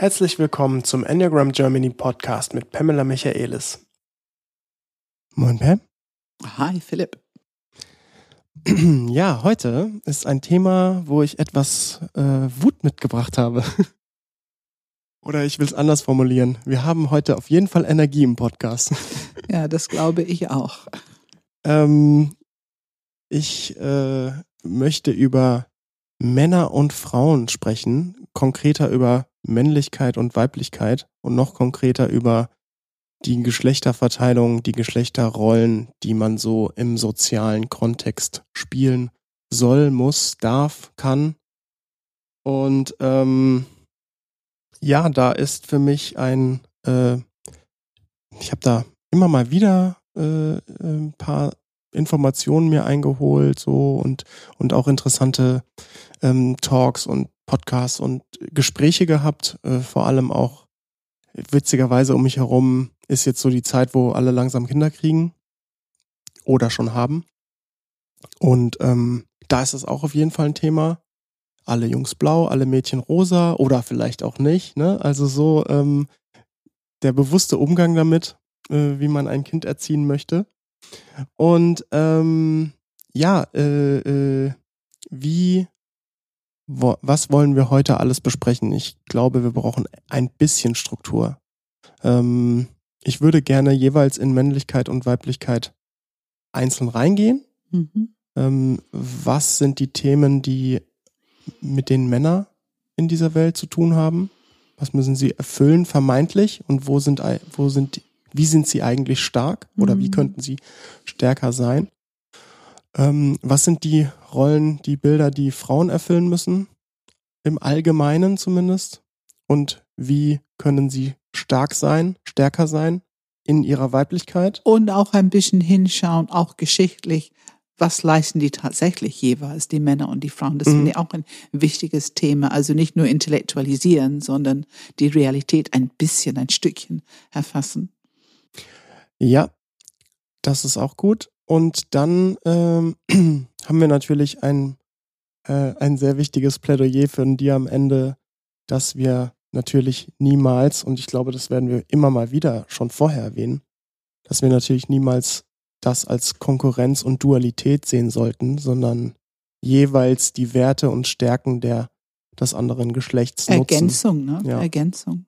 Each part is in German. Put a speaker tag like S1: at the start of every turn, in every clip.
S1: Herzlich willkommen zum Enneagram Germany Podcast mit Pamela Michaelis. Moin Pam.
S2: Hi Philipp.
S1: Ja, heute ist ein Thema, wo ich etwas äh, Wut mitgebracht habe. Oder ich will es anders formulieren. Wir haben heute auf jeden Fall Energie im Podcast.
S2: Ja, das glaube ich auch.
S1: Ähm, ich äh, möchte über Männer und Frauen sprechen, konkreter über Männlichkeit und Weiblichkeit und noch konkreter über die Geschlechterverteilung, die Geschlechterrollen, die man so im sozialen Kontext spielen soll, muss, darf, kann. Und ähm, ja, da ist für mich ein, äh, ich habe da immer mal wieder äh, ein paar Informationen mir eingeholt so und und auch interessante ähm, Talks und Podcasts und Gespräche gehabt, äh, vor allem auch witzigerweise um mich herum ist jetzt so die Zeit, wo alle langsam Kinder kriegen oder schon haben. Und ähm, da ist es auch auf jeden Fall ein Thema. Alle Jungs blau, alle Mädchen rosa oder vielleicht auch nicht. Ne? Also so ähm, der bewusste Umgang damit, äh, wie man ein Kind erziehen möchte. Und ähm, ja, äh, äh, wie, wo, was wollen wir heute alles besprechen? Ich glaube, wir brauchen ein bisschen Struktur. Ähm, ich würde gerne jeweils in Männlichkeit und Weiblichkeit einzeln reingehen. Mhm. Ähm, was sind die Themen, die mit den Männern in dieser Welt zu tun haben? Was müssen sie erfüllen, vermeintlich? Und wo sind, wo sind wie sind sie eigentlich stark oder mhm. wie könnten sie stärker sein? Ähm, was sind die Rollen, die Bilder, die Frauen erfüllen müssen? Im Allgemeinen zumindest. Und wie können sie stark sein, stärker sein in ihrer Weiblichkeit?
S2: Und auch ein bisschen hinschauen, auch geschichtlich. Was leisten die tatsächlich jeweils, die Männer und die Frauen? Das mhm. finde ich auch ein wichtiges Thema. Also nicht nur intellektualisieren, sondern die Realität ein bisschen, ein Stückchen erfassen.
S1: Ja, das ist auch gut. Und dann ähm, haben wir natürlich ein, äh, ein sehr wichtiges Plädoyer für dir am Ende, dass wir natürlich niemals, und ich glaube, das werden wir immer mal wieder schon vorher erwähnen, dass wir natürlich niemals das als Konkurrenz und Dualität sehen sollten, sondern jeweils die Werte und Stärken der des anderen Geschlechts
S2: nutzen. Ergänzung, ne? Ja. Ergänzung.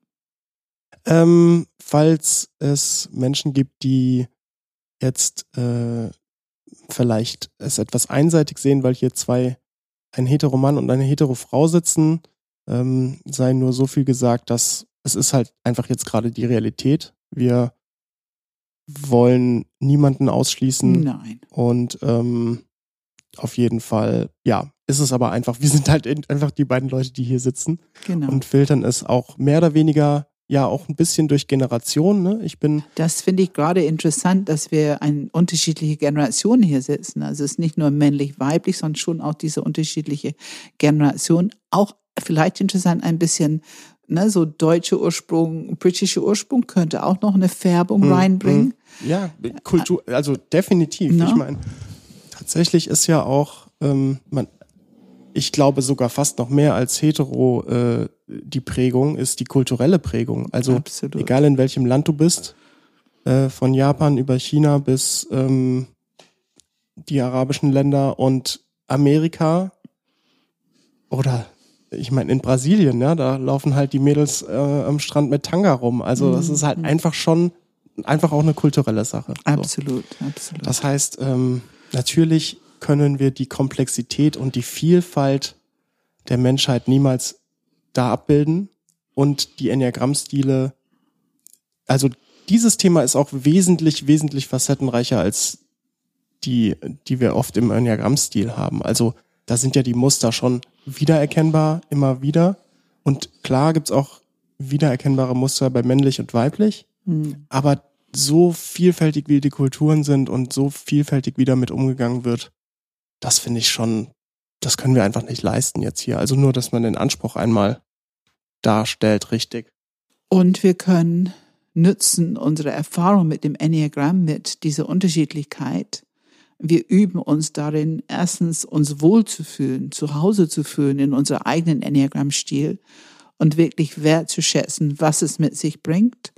S1: Ähm, falls es Menschen gibt, die jetzt äh, vielleicht es etwas einseitig sehen, weil hier zwei, ein Heteromann und eine Heterofrau sitzen, ähm, sei nur so viel gesagt, dass es ist halt einfach jetzt gerade die Realität. Wir wollen niemanden ausschließen.
S2: Nein.
S1: Und ähm, auf jeden Fall, ja, ist es aber einfach, wir sind halt einfach die beiden Leute, die hier sitzen
S2: genau.
S1: und filtern es auch mehr oder weniger ja auch ein bisschen durch Generationen. Ne? Ich bin.
S2: Das finde ich gerade interessant, dass wir eine unterschiedliche Generation hier sitzen. Also es ist nicht nur männlich, weiblich, sondern schon auch diese unterschiedliche Generation. Auch vielleicht interessant ein bisschen, ne, so deutsche Ursprung, britische Ursprung könnte auch noch eine Färbung hm, reinbringen.
S1: Hm. Ja, Kultur, also definitiv. No? Ich meine, tatsächlich ist ja auch, ähm, man, ich glaube sogar fast noch mehr als hetero äh, die Prägung ist die kulturelle Prägung. Also Absolut. egal in welchem Land du bist, äh, von Japan über China bis ähm, die arabischen Länder und Amerika oder ich meine in Brasilien, ja, da laufen halt die Mädels äh, am Strand mit Tanga rum. Also mhm. das ist halt einfach schon einfach auch eine kulturelle Sache.
S2: Absolut, so. absolut.
S1: Das heißt, ähm, natürlich können wir die Komplexität und die Vielfalt der Menschheit niemals da abbilden und die Enneagrammstile, also dieses Thema ist auch wesentlich, wesentlich facettenreicher als die, die wir oft im Enneagrammstil haben. Also da sind ja die Muster schon wiedererkennbar, immer wieder. Und klar gibt's auch wiedererkennbare Muster bei männlich und weiblich. Mhm. Aber so vielfältig wie die Kulturen sind und so vielfältig wie damit umgegangen wird, das finde ich schon, das können wir einfach nicht leisten jetzt hier. Also nur, dass man den Anspruch einmal darstellt, richtig.
S2: Und wir können nützen unsere Erfahrung mit dem Enneagramm, mit dieser Unterschiedlichkeit. Wir üben uns darin, erstens uns wohlzufühlen, zu Hause zu fühlen in unserem eigenen Enneagramm-Stil und wirklich wertzuschätzen, was es mit sich bringt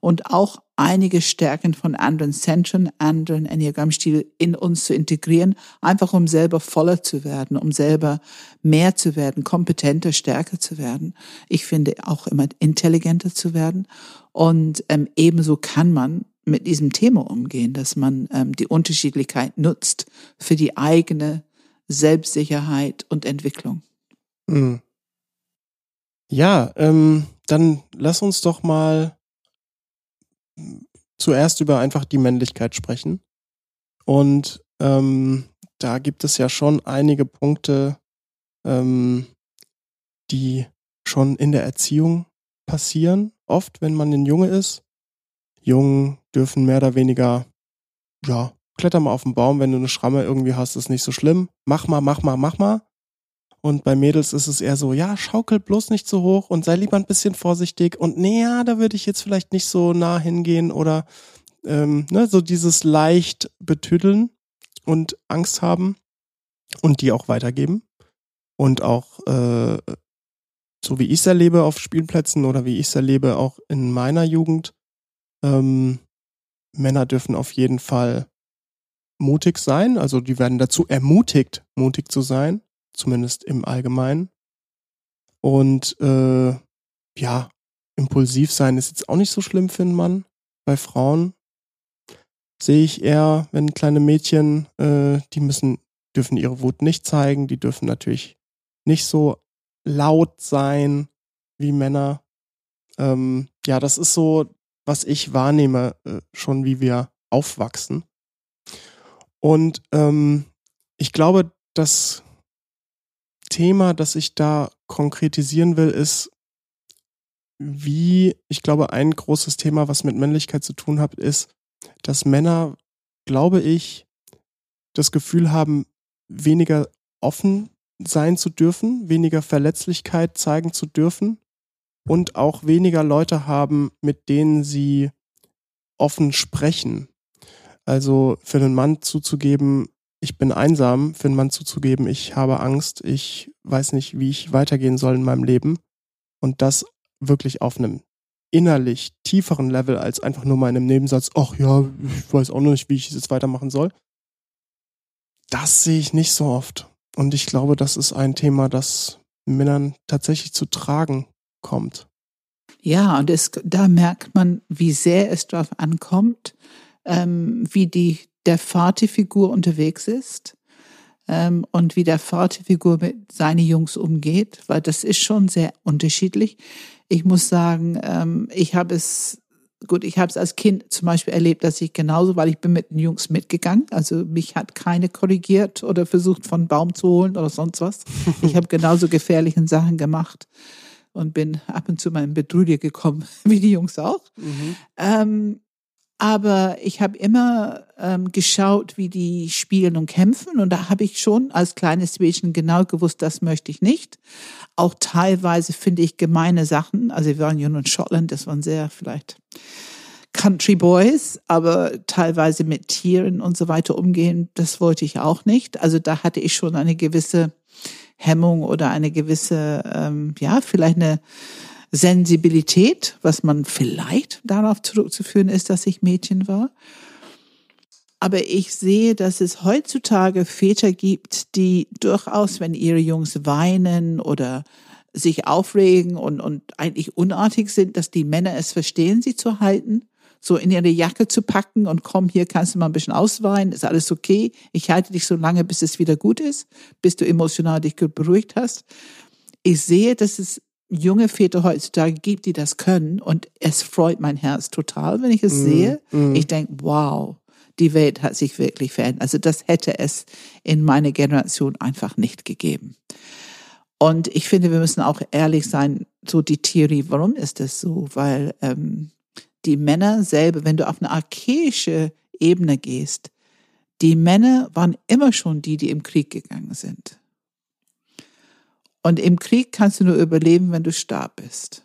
S2: und auch einige Stärken von anderen Zentren, anderen Enneagrammstil in uns zu integrieren, einfach um selber voller zu werden, um selber mehr zu werden, kompetenter, stärker zu werden. Ich finde auch immer intelligenter zu werden. Und ähm, ebenso kann man mit diesem Thema umgehen, dass man ähm, die Unterschiedlichkeit nutzt für die eigene Selbstsicherheit und Entwicklung.
S1: Hm. Ja, ähm, dann lass uns doch mal zuerst über einfach die Männlichkeit sprechen. Und ähm, da gibt es ja schon einige Punkte, ähm, die schon in der Erziehung passieren, oft, wenn man ein Junge ist. Jungen dürfen mehr oder weniger, ja, kletter mal auf den Baum, wenn du eine Schramme irgendwie hast, ist nicht so schlimm. Mach mal, mach mal, mach mal. Und bei Mädels ist es eher so, ja, schaukel bloß nicht so hoch und sei lieber ein bisschen vorsichtig. Und nee, ja, da würde ich jetzt vielleicht nicht so nah hingehen oder ähm, ne, so dieses leicht betüdeln und Angst haben und die auch weitergeben. Und auch äh, so wie ich es erlebe auf Spielplätzen oder wie ich es erlebe auch in meiner Jugend, ähm, Männer dürfen auf jeden Fall mutig sein. Also die werden dazu ermutigt, mutig zu sein zumindest im Allgemeinen. Und äh, ja, impulsiv sein ist jetzt auch nicht so schlimm für einen Mann. Bei Frauen sehe ich eher, wenn kleine Mädchen, äh, die müssen, dürfen ihre Wut nicht zeigen, die dürfen natürlich nicht so laut sein wie Männer. Ähm, ja, das ist so, was ich wahrnehme, äh, schon wie wir aufwachsen. Und ähm, ich glaube, dass Thema, das ich da konkretisieren will, ist, wie, ich glaube, ein großes Thema, was mit Männlichkeit zu tun hat, ist, dass Männer, glaube ich, das Gefühl haben, weniger offen sein zu dürfen, weniger Verletzlichkeit zeigen zu dürfen und auch weniger Leute haben, mit denen sie offen sprechen. Also für einen Mann zuzugeben, ich bin einsam, für einen Mann zuzugeben, ich habe Angst, ich weiß nicht, wie ich weitergehen soll in meinem Leben. Und das wirklich auf einem innerlich tieferen Level als einfach nur mal in einem Nebensatz, ach ja, ich weiß auch noch nicht, wie ich es jetzt weitermachen soll. Das sehe ich nicht so oft. Und ich glaube, das ist ein Thema, das Männern tatsächlich zu tragen kommt.
S2: Ja, und es, da merkt man, wie sehr es darauf ankommt, ähm, wie die der Vaterfigur unterwegs ist ähm, und wie der Vaterfigur mit seinen Jungs umgeht, weil das ist schon sehr unterschiedlich. Ich muss sagen, ähm, ich habe es gut, ich habe es als Kind zum Beispiel erlebt, dass ich genauso, weil ich bin mit den Jungs mitgegangen, also mich hat keine korrigiert oder versucht von Baum zu holen oder sonst was. Ich habe genauso gefährlichen Sachen gemacht und bin ab und zu mal in Bedrulle gekommen, wie die Jungs auch. Mhm. Ähm, aber ich habe immer ähm, geschaut, wie die spielen und kämpfen. Und da habe ich schon als kleines Mädchen genau gewusst, das möchte ich nicht. Auch teilweise finde ich gemeine Sachen. Also wir waren ja in Schottland, das waren sehr vielleicht Country Boys, aber teilweise mit Tieren und so weiter umgehen, das wollte ich auch nicht. Also da hatte ich schon eine gewisse Hemmung oder eine gewisse, ähm, ja, vielleicht eine Sensibilität, was man vielleicht darauf zurückzuführen ist, dass ich Mädchen war. Aber ich sehe, dass es heutzutage Väter gibt, die durchaus, wenn ihre Jungs weinen oder sich aufregen und, und eigentlich unartig sind, dass die Männer es verstehen, sie zu halten, so in ihre Jacke zu packen und komm, hier kannst du mal ein bisschen ausweinen, ist alles okay. Ich halte dich so lange, bis es wieder gut ist, bis du emotional dich beruhigt hast. Ich sehe, dass es junge Väter heutzutage gibt, die das können. Und es freut mein Herz total, wenn ich es mm, sehe. Mm. Ich denke, wow, die Welt hat sich wirklich verändert. Also das hätte es in meiner Generation einfach nicht gegeben. Und ich finde, wir müssen auch ehrlich sein, so die Theorie, warum ist das so? Weil ähm, die Männer selber, wenn du auf eine archaische Ebene gehst, die Männer waren immer schon die, die im Krieg gegangen sind. Und im Krieg kannst du nur überleben, wenn du stark bist.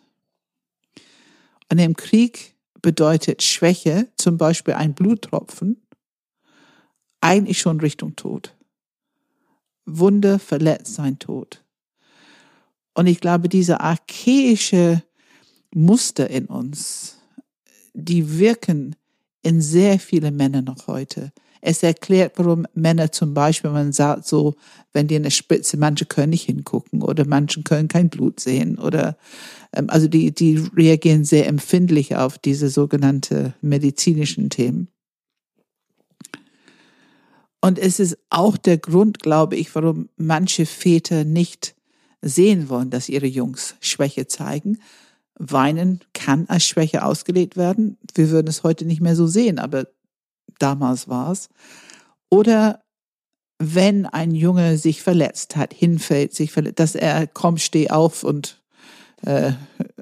S2: Und im Krieg bedeutet Schwäche, zum Beispiel ein Bluttropfen, eigentlich schon Richtung Tod. Wunde, verletzt sein Tod. Und ich glaube, diese archaische Muster in uns, die wirken in sehr viele Männer noch heute. Es erklärt, warum Männer zum Beispiel, man sagt so, wenn die eine Spritze, manche können nicht hingucken oder manche können kein Blut sehen oder, ähm, also die, die reagieren sehr empfindlich auf diese sogenannte medizinischen Themen. Und es ist auch der Grund, glaube ich, warum manche Väter nicht sehen wollen, dass ihre Jungs Schwäche zeigen. Weinen kann als Schwäche ausgelegt werden. Wir würden es heute nicht mehr so sehen, aber damals war es. Oder wenn ein Junge sich verletzt hat, hinfällt, sich verletzt, dass er komm, steh auf und äh,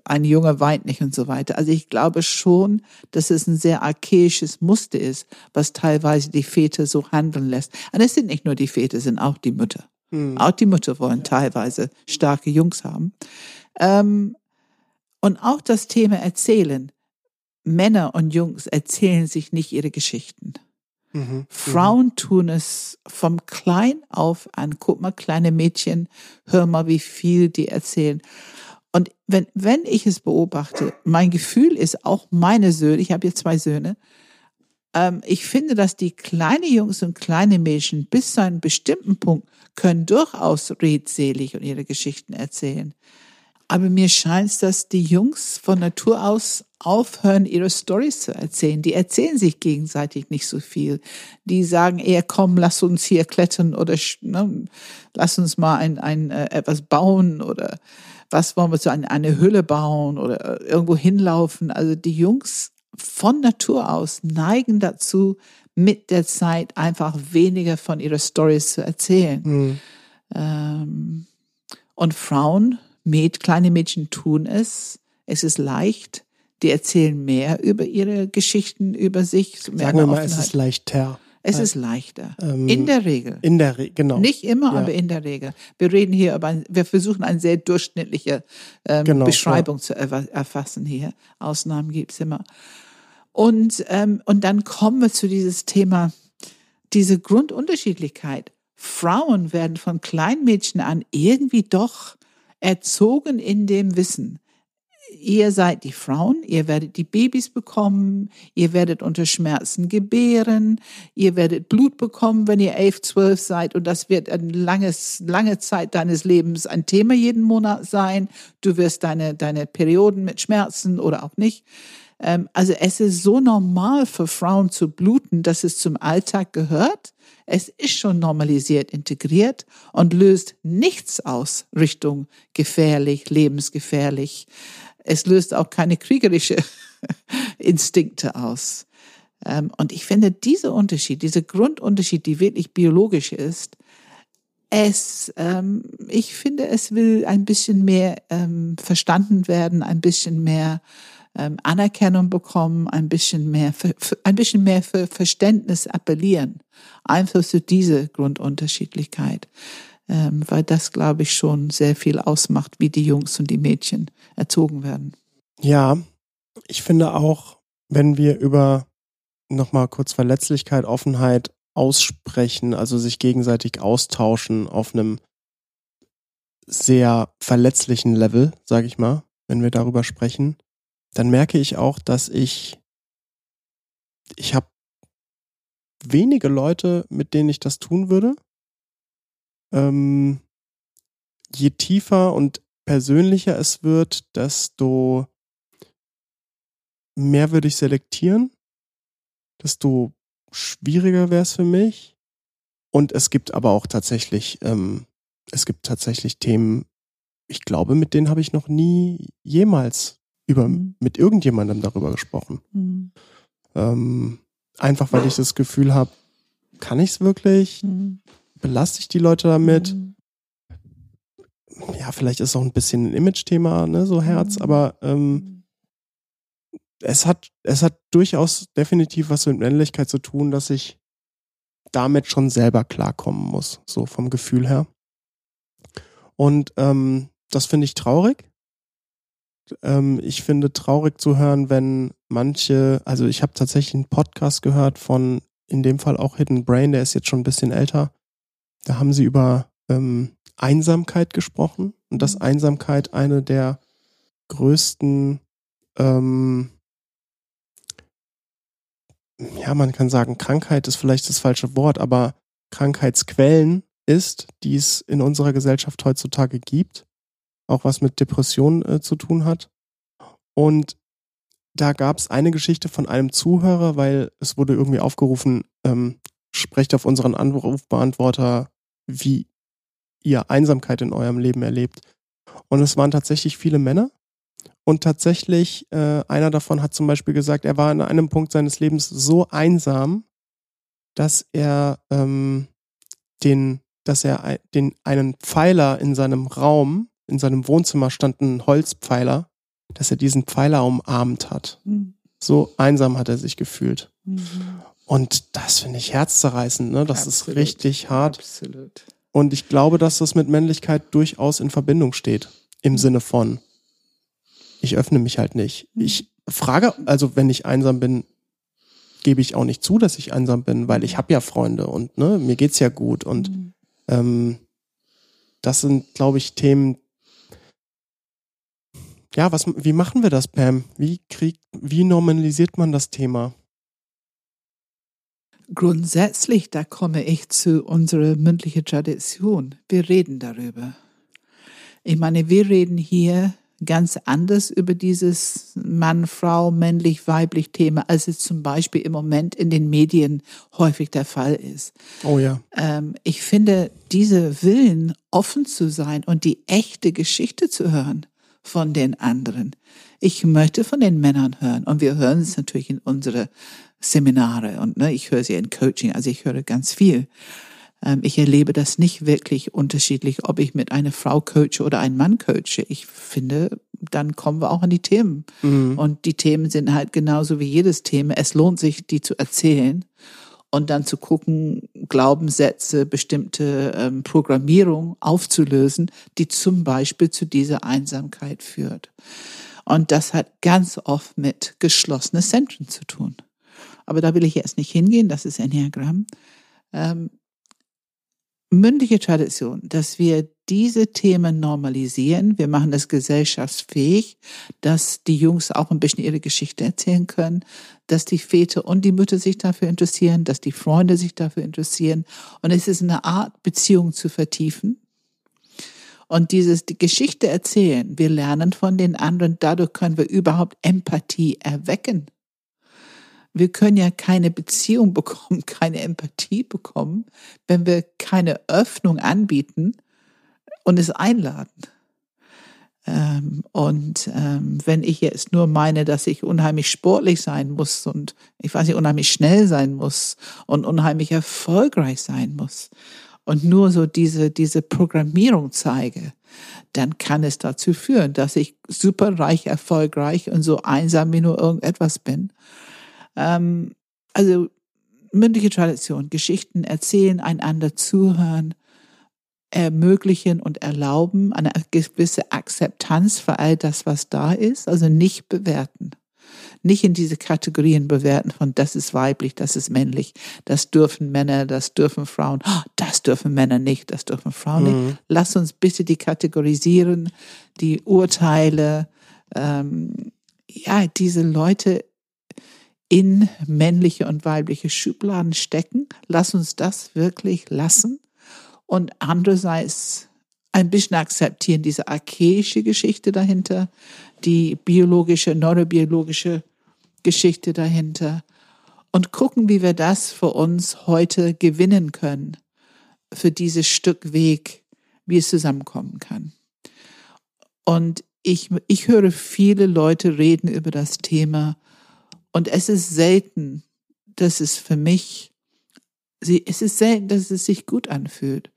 S2: ein Junge weint nicht und so weiter. Also ich glaube schon, dass es ein sehr archaisches Muster ist, was teilweise die Väter so handeln lässt. Und es sind nicht nur die Väter, es sind auch die Mütter. Hm. Auch die Mütter wollen teilweise starke Jungs haben. Ähm, und auch das Thema Erzählen. Männer und Jungs erzählen sich nicht ihre Geschichten. Mhm, mhm. Frauen tun es vom Klein auf an. Guck mal, kleine Mädchen, hör mal, wie viel die erzählen. Und wenn, wenn ich es beobachte, mein Gefühl ist auch meine Söhne, ich habe hier zwei Söhne, ähm, ich finde, dass die kleine Jungs und kleine Mädchen bis zu einem bestimmten Punkt können durchaus redselig und ihre Geschichten erzählen. Aber mir scheint es, dass die Jungs von Natur aus aufhören, ihre Stories zu erzählen. Die erzählen sich gegenseitig nicht so viel. Die sagen eher, komm, lass uns hier klettern oder ne, lass uns mal ein, ein, äh, etwas bauen oder was wollen wir so eine, eine Hülle bauen oder äh, irgendwo hinlaufen. Also die Jungs von Natur aus neigen dazu, mit der Zeit einfach weniger von ihrer Stories zu erzählen. Mhm. Ähm, und Frauen Mäd, kleine Mädchen tun es. Es ist leicht. Die erzählen mehr über ihre Geschichten, über sich.
S1: Sagen wir mal, es ist leichter.
S2: Es ist leichter. Ähm, in der Regel.
S1: In der Regel, genau.
S2: Nicht immer, ja. aber in der Regel. Wir reden hier über, ein, wir versuchen eine sehr durchschnittliche ähm, genau, Beschreibung ja. zu erfassen hier. Ausnahmen gibt's immer. Und, ähm, und dann kommen wir zu dieses Thema, diese Grundunterschiedlichkeit. Frauen werden von Kleinmädchen an irgendwie doch erzogen in dem Wissen, ihr seid die Frauen, ihr werdet die Babys bekommen, ihr werdet unter Schmerzen gebären, ihr werdet Blut bekommen, wenn ihr elf, zwölf seid und das wird eine langes, lange Zeit deines Lebens ein Thema jeden Monat sein. Du wirst deine, deine Perioden mit Schmerzen oder auch nicht. Ähm, also es ist so normal für Frauen zu bluten, dass es zum Alltag gehört. Es ist schon normalisiert integriert und löst nichts aus Richtung gefährlich, lebensgefährlich. Es löst auch keine kriegerische Instinkte aus. Ähm, und ich finde, dieser Unterschied, dieser Grundunterschied, die wirklich biologisch ist, es, ähm, ich finde, es will ein bisschen mehr ähm, verstanden werden, ein bisschen mehr ähm, Anerkennung bekommen, ein bisschen mehr, für, für, ein bisschen mehr für Verständnis appellieren. Einfach für diese Grundunterschiedlichkeit. Ähm, weil das, glaube ich, schon sehr viel ausmacht, wie die Jungs und die Mädchen erzogen werden.
S1: Ja, ich finde auch, wenn wir über nochmal kurz Verletzlichkeit, Offenheit aussprechen, also sich gegenseitig austauschen auf einem sehr verletzlichen Level, sage ich mal, wenn wir darüber sprechen, dann merke ich auch, dass ich, ich habe wenige Leute, mit denen ich das tun würde. Ähm, je tiefer und persönlicher es wird, desto mehr würde ich selektieren, desto schwieriger wäre es für mich. Und es gibt aber auch tatsächlich, ähm, es gibt tatsächlich Themen, ich glaube, mit denen habe ich noch nie jemals über mhm. mit irgendjemandem darüber gesprochen. Mhm. Ähm, einfach weil ich das Gefühl habe, kann ich es wirklich? Mhm. Belaste ich die Leute damit? Mhm. Ja, vielleicht ist auch ein bisschen ein Image-Thema, ne, so Herz, mhm. aber ähm, es hat, es hat durchaus definitiv was mit Männlichkeit zu tun, dass ich damit schon selber klarkommen muss, so vom Gefühl her. Und ähm, das finde ich traurig, ähm, ich finde traurig zu hören, wenn manche, also ich habe tatsächlich einen Podcast gehört von, in dem Fall auch Hidden Brain, der ist jetzt schon ein bisschen älter. Da haben sie über ähm, Einsamkeit gesprochen, und dass Einsamkeit eine der größten, ähm, ja, man kann sagen, Krankheit ist vielleicht das falsche Wort, aber Krankheitsquellen ist, die es in unserer Gesellschaft heutzutage gibt, auch was mit Depressionen äh, zu tun hat. Und da gab es eine Geschichte von einem Zuhörer, weil es wurde irgendwie aufgerufen, ähm, sprecht auf unseren Anrufbeantworter, wie ihr Einsamkeit in eurem Leben erlebt. Und es waren tatsächlich viele Männer. Und tatsächlich, äh, einer davon hat zum Beispiel gesagt, er war an einem Punkt seines Lebens so einsam, dass er ähm, den, dass er den einen Pfeiler in seinem Raum, in seinem Wohnzimmer stand ein Holzpfeiler, dass er diesen Pfeiler umarmt hat. Mhm. So einsam hat er sich gefühlt. Mhm. Und das finde ich herzzerreißend, ne? Das Absolut. ist richtig hart. Absolut. Und ich glaube, dass das mit Männlichkeit durchaus in Verbindung steht. Im Sinne von, ich öffne mich halt nicht. Mhm. Ich frage, also wenn ich einsam bin, gebe ich auch nicht zu, dass ich einsam bin, weil ich habe ja Freunde und ne, mir geht's ja gut. Und mhm. ähm, das sind, glaube ich, Themen, ja, was, wie machen wir das, Pam? Wie kriegt, wie normalisiert man das Thema?
S2: Grundsätzlich, da komme ich zu unserer mündlichen Tradition. Wir reden darüber. Ich meine, wir reden hier ganz anders über dieses Mann, Frau, männlich, weiblich Thema, als es zum Beispiel im Moment in den Medien häufig der Fall ist.
S1: Oh ja.
S2: Ähm, ich finde, diese Willen, offen zu sein und die echte Geschichte zu hören, von den anderen. Ich möchte von den Männern hören und wir hören es natürlich in unsere Seminare und ne, ich höre sie in Coaching, also ich höre ganz viel. Ähm, ich erlebe das nicht wirklich unterschiedlich, ob ich mit einer Frau coache oder einem Mann coache. Ich finde, dann kommen wir auch an die Themen. Mhm. Und die Themen sind halt genauso wie jedes Thema. Es lohnt sich, die zu erzählen und dann zu gucken, Glaubenssätze, bestimmte ähm, Programmierung aufzulösen, die zum Beispiel zu dieser Einsamkeit führt. Und das hat ganz oft mit geschlossenen Zentren zu tun. Aber da will ich jetzt nicht hingehen, das ist Enneagramm. Ähm, mündliche Tradition, dass wir diese Themen normalisieren. Wir machen es gesellschaftsfähig, dass die Jungs auch ein bisschen ihre Geschichte erzählen können, dass die Väter und die Mütter sich dafür interessieren, dass die Freunde sich dafür interessieren. Und es ist eine Art, Beziehung zu vertiefen. Und dieses die Geschichte erzählen, wir lernen von den anderen, dadurch können wir überhaupt Empathie erwecken. Wir können ja keine Beziehung bekommen, keine Empathie bekommen, wenn wir keine Öffnung anbieten und es einladen. Ähm, und ähm, wenn ich jetzt nur meine, dass ich unheimlich sportlich sein muss und ich weiß nicht, unheimlich schnell sein muss und unheimlich erfolgreich sein muss und nur so diese, diese Programmierung zeige, dann kann es dazu führen, dass ich super reich, erfolgreich und so einsam wie nur irgendetwas bin. Ähm, also mündliche Tradition, Geschichten erzählen, einander zuhören, ermöglichen und erlauben eine gewisse Akzeptanz für all das, was da ist, also nicht bewerten. Nicht in diese Kategorien bewerten von das ist weiblich, das ist männlich, das dürfen Männer, das dürfen Frauen, oh, das dürfen Männer nicht, das dürfen Frauen mhm. nicht. Lass uns bitte die kategorisieren, die Urteile, ähm, ja, diese Leute in männliche und weibliche Schubladen stecken. Lass uns das wirklich lassen. Und andererseits ein bisschen akzeptieren diese archaische Geschichte dahinter, die biologische, neurobiologische Geschichte dahinter und gucken, wie wir das für uns heute gewinnen können, für dieses Stück Weg, wie es zusammenkommen kann. Und ich, ich höre viele Leute reden über das Thema und es ist selten, dass es für mich, es ist selten, dass es sich gut anfühlt,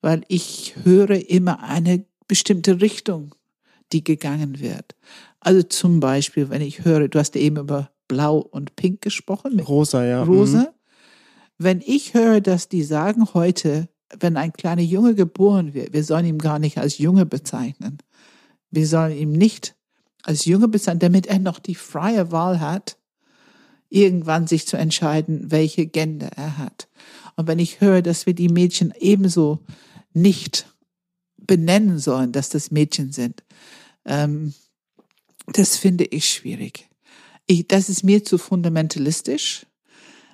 S2: weil ich höre immer eine bestimmte Richtung, die gegangen wird. Also zum Beispiel, wenn ich höre, du hast eben über Blau und Pink gesprochen.
S1: Rosa, ja.
S2: Rosa. Mhm. Wenn ich höre, dass die sagen heute, wenn ein kleiner Junge geboren wird, wir sollen ihn gar nicht als Junge bezeichnen. Wir sollen ihn nicht als Junge bezeichnen, damit er noch die freie Wahl hat, irgendwann sich zu entscheiden, welche Gender er hat. Und wenn ich höre, dass wir die Mädchen ebenso nicht benennen sollen, dass das Mädchen sind. Ähm, das finde ich schwierig. Ich, das ist mir zu fundamentalistisch.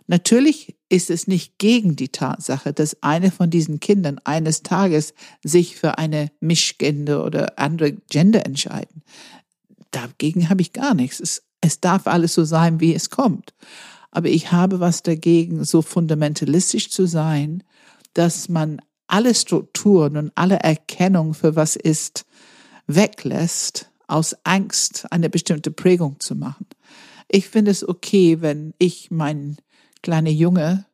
S2: Natürlich ist es nicht gegen die Tatsache, dass eine von diesen Kindern eines Tages sich für eine Mischgender oder andere Gender entscheiden. Dagegen habe ich gar nichts. Es, es darf alles so sein, wie es kommt. Aber ich habe was dagegen, so fundamentalistisch zu sein, dass man alle Strukturen und alle Erkennung für was ist weglässt, aus Angst eine bestimmte Prägung zu machen. Ich finde es okay, wenn ich mein kleiner Junge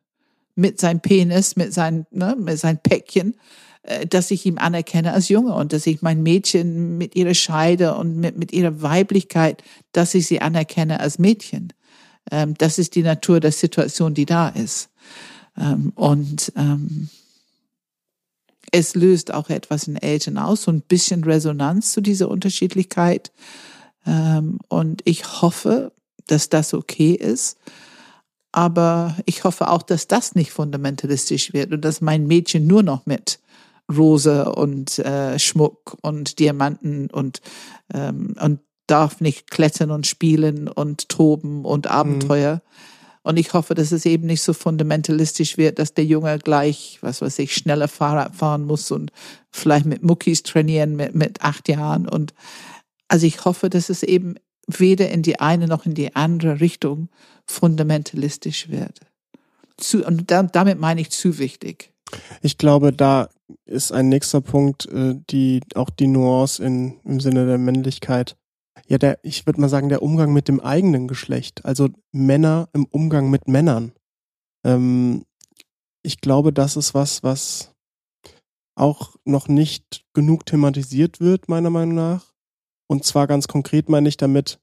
S2: mit seinem Penis, mit seinem, ne, mit seinem Päckchen, dass ich ihm anerkenne als Junge und dass ich mein Mädchen mit ihrer Scheide und mit, mit ihrer Weiblichkeit, dass ich sie anerkenne als Mädchen. Ähm, das ist die Natur der Situation, die da ist. Ähm, und ähm, es löst auch etwas in Eltern aus, so ein bisschen Resonanz zu dieser Unterschiedlichkeit. Ähm, und ich hoffe, dass das okay ist. Aber ich hoffe auch, dass das nicht fundamentalistisch wird und dass mein Mädchen nur noch mit Rose und äh, Schmuck und Diamanten und, ähm, und darf nicht klettern und spielen und toben und Abenteuer. Mhm. Und ich hoffe, dass es eben nicht so fundamentalistisch wird, dass der Junge gleich, was weiß ich, schneller Fahrrad fahren muss und vielleicht mit Muckis trainieren mit, mit acht Jahren. Und also ich hoffe, dass es eben weder in die eine noch in die andere Richtung fundamentalistisch wird. Zu, und da, damit meine ich zu wichtig.
S1: Ich glaube, da ist ein nächster Punkt, äh, die auch die Nuance in, im Sinne der Männlichkeit ja, der, ich würde mal sagen, der Umgang mit dem eigenen Geschlecht, also Männer im Umgang mit Männern. Ähm, ich glaube, das ist was, was auch noch nicht genug thematisiert wird, meiner Meinung nach. Und zwar ganz konkret meine ich damit,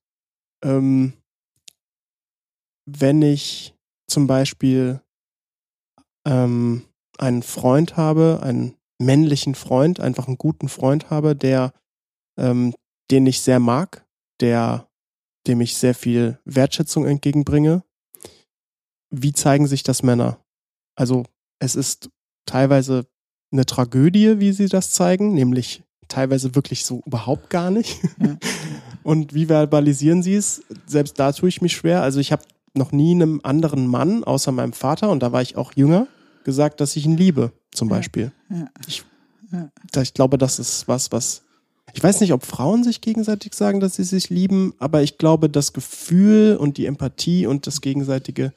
S1: ähm, wenn ich zum Beispiel ähm, einen Freund habe, einen männlichen Freund, einfach einen guten Freund habe, der, ähm, den ich sehr mag, der, dem ich sehr viel Wertschätzung entgegenbringe. Wie zeigen sich das Männer? Also es ist teilweise eine Tragödie, wie sie das zeigen, nämlich teilweise wirklich so überhaupt gar nicht. Ja. Und wie verbalisieren sie es? Selbst da tue ich mich schwer. Also ich habe noch nie einem anderen Mann, außer meinem Vater, und da war ich auch jünger, gesagt, dass ich ihn liebe, zum Beispiel. Ja. Ich, ich glaube, das ist was, was ich weiß nicht, ob Frauen sich gegenseitig sagen, dass sie sich lieben, aber ich glaube, das Gefühl und die Empathie und das gegenseitige,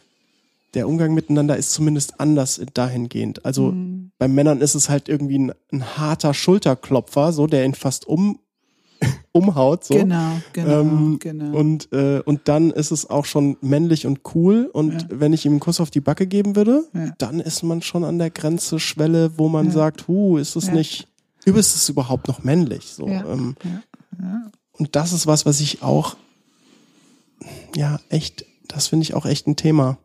S1: der Umgang miteinander ist zumindest anders dahingehend. Also mhm. bei Männern ist es halt irgendwie ein, ein, harter Schulterklopfer, so der ihn fast um umhaut. So.
S2: Genau, genau, ähm, genau.
S1: Und, äh, und dann ist es auch schon männlich und cool. Und ja. wenn ich ihm einen Kuss auf die Backe geben würde, ja. dann ist man schon an der Grenze, Schwelle, wo man ja. sagt, hu, ist es nicht ist es überhaupt noch männlich? So, ähm. Und das ist was, was ich auch, ja, echt, das finde ich auch echt ein Thema.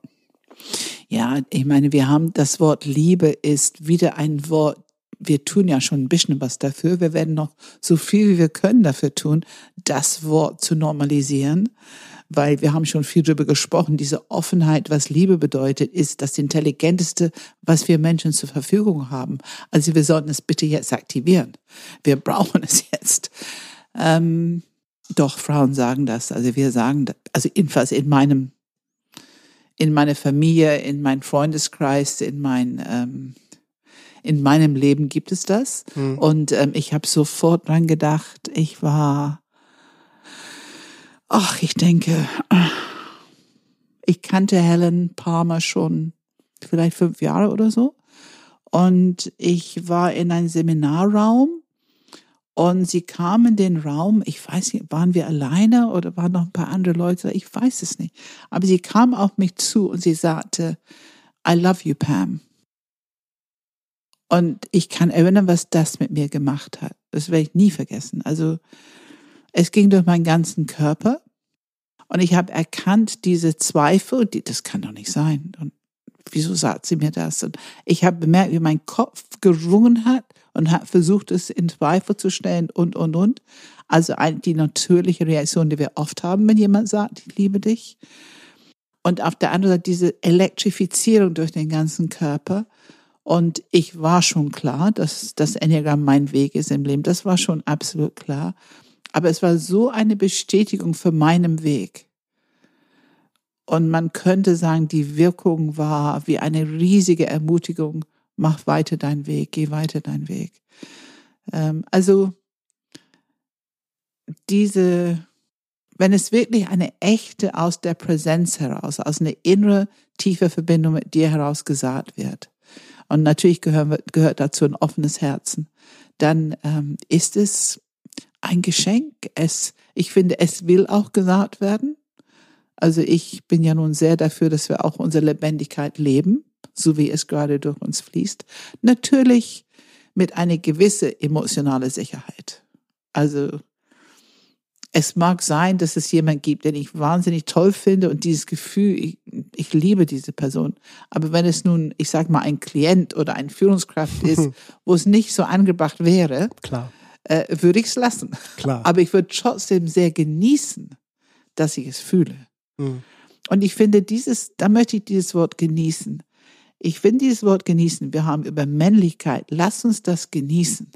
S2: Ja, ich meine, wir haben das Wort Liebe ist wieder ein Wort, wir tun ja schon ein bisschen was dafür. Wir werden noch so viel wie wir können dafür tun, das Wort zu normalisieren weil wir haben schon viel darüber gesprochen, diese Offenheit, was Liebe bedeutet, ist das Intelligenteste, was wir Menschen zur Verfügung haben. Also wir sollten es bitte jetzt aktivieren. Wir brauchen es jetzt. Ähm, doch, Frauen sagen das. Also wir sagen das. Also jedenfalls in meinem, in meiner Familie, in meinem Freundeskreis, in mein, ähm, in meinem Leben gibt es das. Hm. Und ähm, ich habe sofort dran gedacht, ich war Ach, ich denke, ich kannte Helen Palmer schon vielleicht fünf Jahre oder so. Und ich war in einem Seminarraum und sie kam in den Raum, ich weiß nicht, waren wir alleine oder waren noch ein paar andere Leute, ich weiß es nicht. Aber sie kam auf mich zu und sie sagte, I love you, Pam. Und ich kann erinnern, was das mit mir gemacht hat. Das werde ich nie vergessen. Also es ging durch meinen ganzen Körper. Und ich habe erkannt, diese Zweifel, die, das kann doch nicht sein. Und wieso sagt sie mir das? Und ich habe bemerkt, wie mein Kopf gerungen hat und hat versucht, es in Zweifel zu stellen und, und, und. Also die natürliche Reaktion, die wir oft haben, wenn jemand sagt, ich liebe dich. Und auf der anderen Seite diese Elektrifizierung durch den ganzen Körper. Und ich war schon klar, dass das Enneagramm mein Weg ist im Leben. Das war schon absolut klar. Aber es war so eine Bestätigung für meinen Weg. Und man könnte sagen, die Wirkung war wie eine riesige Ermutigung. Mach weiter deinen Weg, geh weiter deinen Weg. Ähm, also diese, wenn es wirklich eine echte aus der Präsenz heraus, aus einer innere, tiefe Verbindung mit dir heraus gesagt wird, und natürlich gehört, gehört dazu ein offenes Herzen, dann ähm, ist es ein Geschenk. Es, ich finde, es will auch gesagt werden. Also ich bin ja nun sehr dafür, dass wir auch unsere Lebendigkeit leben, so wie es gerade durch uns fließt. Natürlich mit einer gewissen emotionalen Sicherheit. Also es mag sein, dass es jemand gibt, den ich wahnsinnig toll finde und dieses Gefühl, ich, ich liebe diese Person. Aber wenn es nun, ich sag mal, ein Klient oder eine Führungskraft ist, wo es nicht so angebracht wäre,
S1: Klar.
S2: Äh, würde ich es lassen.
S1: Klar.
S2: Aber ich würde trotzdem sehr genießen, dass ich es fühle.
S1: Mhm.
S2: Und ich finde dieses, da möchte ich dieses Wort genießen. Ich finde dieses Wort genießen. Wir haben über Männlichkeit. Lass uns das genießen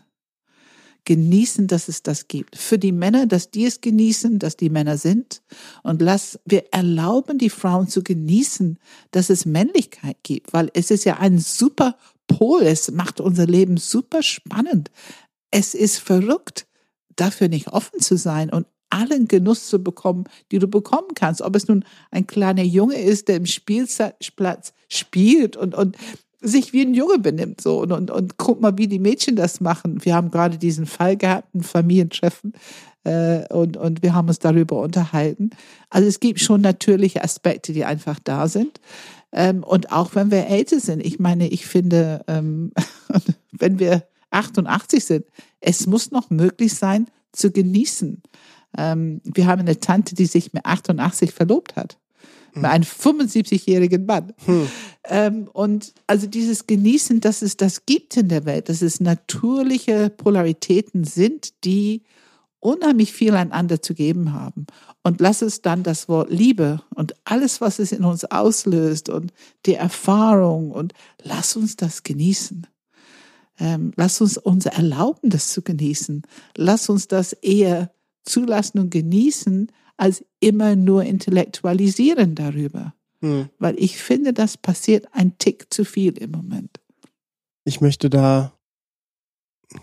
S2: genießen, dass es das gibt. Für die Männer, dass die es genießen, dass die Männer sind. Und lass, wir erlauben die Frauen zu genießen, dass es Männlichkeit gibt, weil es ist ja ein super Pol. Es macht unser Leben super spannend. Es ist verrückt, dafür nicht offen zu sein und allen Genuss zu bekommen, die du bekommen kannst. Ob es nun ein kleiner Junge ist, der im Spielplatz spielt und, und sich wie ein Junge benimmt so und, und, und guck mal, wie die Mädchen das machen. Wir haben gerade diesen Fall gehabt, ein Familientreffen äh, und, und wir haben uns darüber unterhalten. Also es gibt schon natürliche Aspekte, die einfach da sind. Ähm, und auch wenn wir älter sind, ich meine, ich finde, ähm, wenn wir 88 sind, es muss noch möglich sein zu genießen. Ähm, wir haben eine Tante, die sich mit 88 verlobt hat mit einem 75-jährigen Mann. Hm. Ähm, und also dieses Genießen, dass es das gibt in der Welt, dass es natürliche Polaritäten sind, die unheimlich viel einander zu geben haben. Und lass es dann das Wort Liebe und alles, was es in uns auslöst und die Erfahrung und lass uns das genießen. Ähm, lass uns uns erlauben, das zu genießen. Lass uns das eher zulassen und genießen, als immer nur intellektualisieren darüber. Hm. Weil ich finde, das passiert ein Tick zu viel im Moment.
S1: Ich möchte da,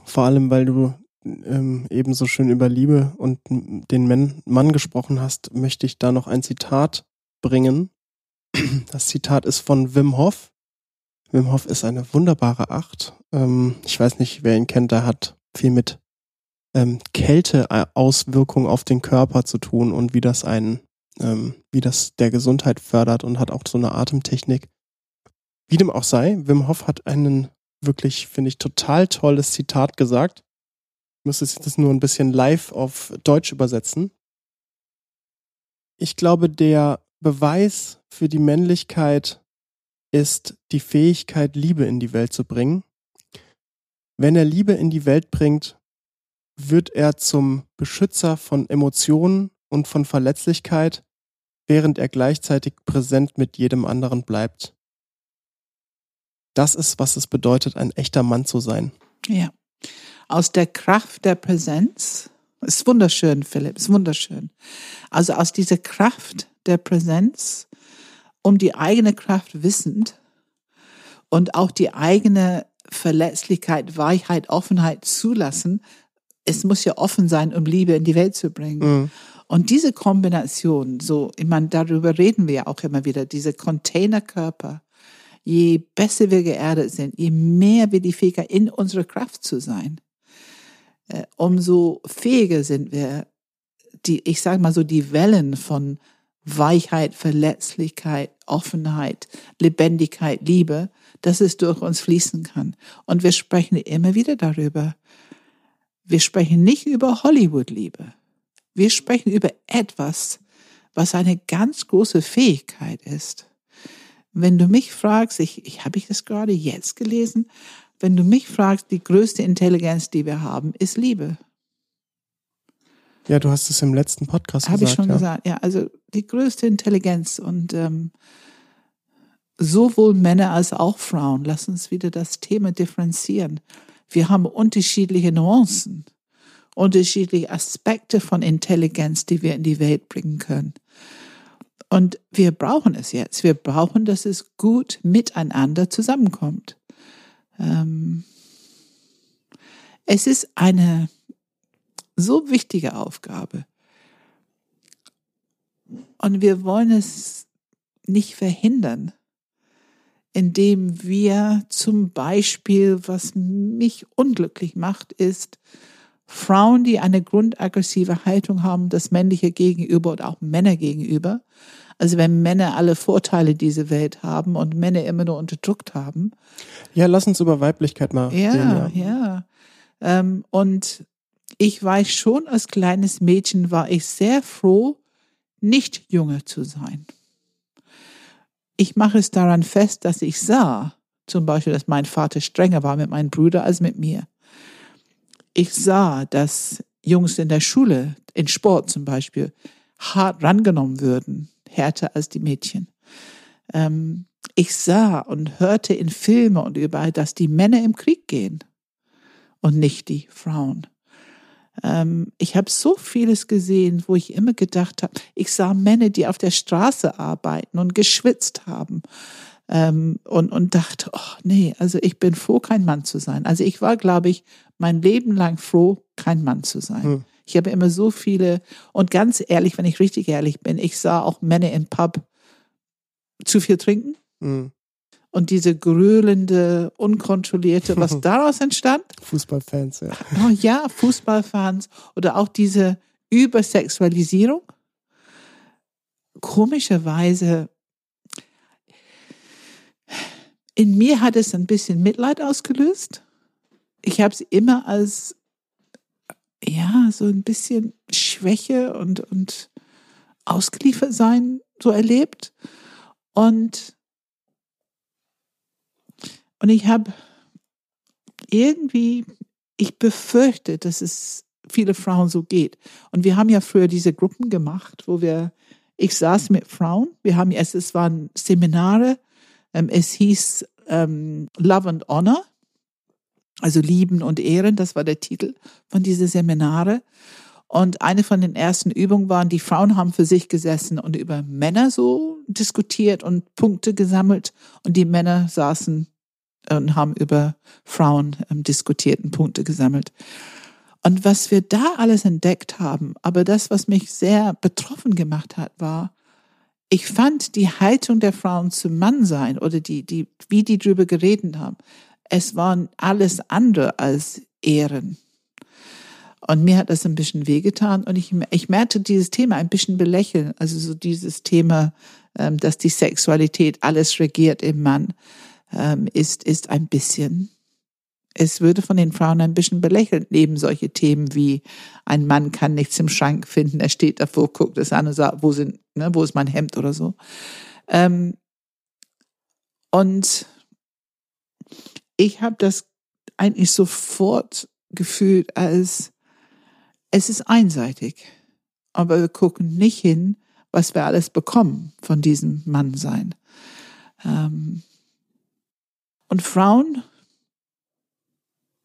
S1: vor allem weil du ähm, eben so schön über Liebe und den Man, Mann gesprochen hast, möchte ich da noch ein Zitat bringen. Das Zitat ist von Wim Hof. Wim Hof ist eine wunderbare Acht. Ähm, ich weiß nicht, wer ihn kennt, der hat viel mit ähm, Kälteauswirkung auf den Körper zu tun und wie das einen, ähm, wie das der Gesundheit fördert und hat auch so eine Atemtechnik. Wie dem auch sei, Wim Hof hat einen wirklich, finde ich, total tolles Zitat gesagt. Ich muss es jetzt nur ein bisschen live auf Deutsch übersetzen. Ich glaube, der Beweis für die Männlichkeit ist die Fähigkeit, Liebe in die Welt zu bringen. Wenn er Liebe in die Welt bringt, wird er zum Beschützer von Emotionen und von Verletzlichkeit, während er gleichzeitig präsent mit jedem anderen bleibt. Das ist, was es bedeutet, ein echter Mann zu sein.
S2: Ja. Aus der Kraft der Präsenz, ist wunderschön, Philipp, ist wunderschön. Also aus dieser Kraft der Präsenz, um die eigene Kraft wissend und auch die eigene Verletzlichkeit, Weichheit, Offenheit zulassen, es muss ja offen sein, um Liebe in die Welt zu bringen. Mhm. Und diese Kombination, so, ich meine, darüber reden wir ja auch immer wieder, diese Containerkörper, je besser wir geerdet sind, je mehr wir die Fähigkeit in unserer Kraft zu sein, äh, umso fähiger sind wir, die, ich sage mal so, die Wellen von Weichheit, Verletzlichkeit, Offenheit, Lebendigkeit, Liebe, dass es durch uns fließen kann. Und wir sprechen immer wieder darüber. Wir sprechen nicht über Hollywood-Liebe. Wir sprechen über etwas, was eine ganz große Fähigkeit ist. Wenn du mich fragst, ich, ich habe ich das gerade jetzt gelesen, wenn du mich fragst, die größte Intelligenz, die wir haben, ist Liebe.
S1: Ja, du hast es im letzten Podcast
S2: hab
S1: gesagt.
S2: Habe ich schon
S1: ja.
S2: gesagt, ja. Also die größte Intelligenz und ähm, sowohl Männer als auch Frauen. Lass uns wieder das Thema differenzieren. Wir haben unterschiedliche Nuancen, unterschiedliche Aspekte von Intelligenz, die wir in die Welt bringen können. Und wir brauchen es jetzt. Wir brauchen, dass es gut miteinander zusammenkommt. Ähm es ist eine so wichtige Aufgabe. Und wir wollen es nicht verhindern, indem wir zum Beispiel, was mich unglücklich macht, ist, Frauen, die eine grundaggressive Haltung haben, das männliche gegenüber oder auch Männer gegenüber. Also wenn Männer alle Vorteile dieser Welt haben und Männer immer nur unterdrückt haben.
S1: Ja, lass uns über Weiblichkeit mal
S2: ja,
S1: reden.
S2: Ja, ja. Ähm, und ich weiß schon, als kleines Mädchen war ich sehr froh, nicht jünger zu sein. Ich mache es daran fest, dass ich sah, zum Beispiel, dass mein Vater strenger war mit meinen Brüdern als mit mir. Ich sah, dass Jungs in der Schule, in Sport zum Beispiel, hart rangenommen würden, härter als die Mädchen. Ähm, ich sah und hörte in Filmen und überall, dass die Männer im Krieg gehen und nicht die Frauen. Ähm, ich habe so vieles gesehen, wo ich immer gedacht habe, ich sah Männer, die auf der Straße arbeiten und geschwitzt haben. Ähm, und, und dachte, oh nee, also ich bin froh, kein Mann zu sein. Also ich war, glaube ich, mein Leben lang froh, kein Mann zu sein. Hm. Ich habe immer so viele, und ganz ehrlich, wenn ich richtig ehrlich bin, ich sah auch Männer im Pub zu viel trinken. Hm und diese gröhlende, unkontrollierte, was daraus entstand?
S1: Fußballfans, ja.
S2: Oh ja, Fußballfans oder auch diese Übersexualisierung. Komischerweise, in mir hat es ein bisschen Mitleid ausgelöst. Ich habe es immer als, ja, so ein bisschen Schwäche und, und ausgeliefert sein so erlebt. Und und ich habe irgendwie, ich befürchte, dass es viele Frauen so geht. Und wir haben ja früher diese Gruppen gemacht, wo wir, ich saß mit Frauen, wir haben erst, es waren Seminare, ähm, es hieß ähm, Love and Honor, also Lieben und Ehren, das war der Titel von diesen Seminare. Und eine von den ersten Übungen waren, die Frauen haben für sich gesessen und über Männer so diskutiert und Punkte gesammelt und die Männer saßen und haben über Frauen ähm, diskutiert und Punkte gesammelt. Und was wir da alles entdeckt haben, aber das, was mich sehr betroffen gemacht hat, war, ich fand die Haltung der Frauen zum Mann sein oder die, die, wie die drüber geredet haben, es waren alles andere als Ehren. Und mir hat das ein bisschen wehgetan und ich, ich merkte dieses Thema ein bisschen belächeln. Also so dieses Thema, ähm, dass die Sexualität alles regiert im Mann ähm, ist, ist ein bisschen, es würde von den Frauen ein bisschen belächelt, neben solche Themen wie ein Mann kann nichts im Schrank finden, er steht davor, guckt es an und sagt, wo sind, ne, wo ist mein Hemd oder so. Ähm, und ich habe das eigentlich sofort gefühlt als es ist einseitig, aber wir gucken nicht hin, was wir alles bekommen von diesem Mannsein. Ähm, und Frauen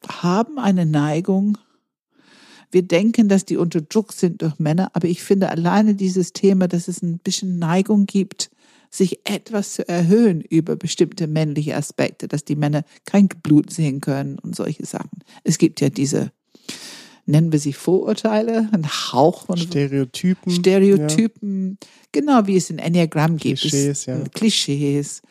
S2: haben eine Neigung, wir denken, dass die unter Druck sind durch Männer, aber ich finde alleine dieses Thema, dass es ein bisschen Neigung gibt, sich etwas zu erhöhen über bestimmte männliche Aspekte, dass die Männer kein Blut sehen können und solche Sachen. Es gibt ja diese, nennen wir sie Vorurteile, ein Hauch von
S1: Stereotypen.
S2: Stereotypen, ja. genau wie es in Enneagramm gibt.
S1: Klischees, ja.
S2: Klischees.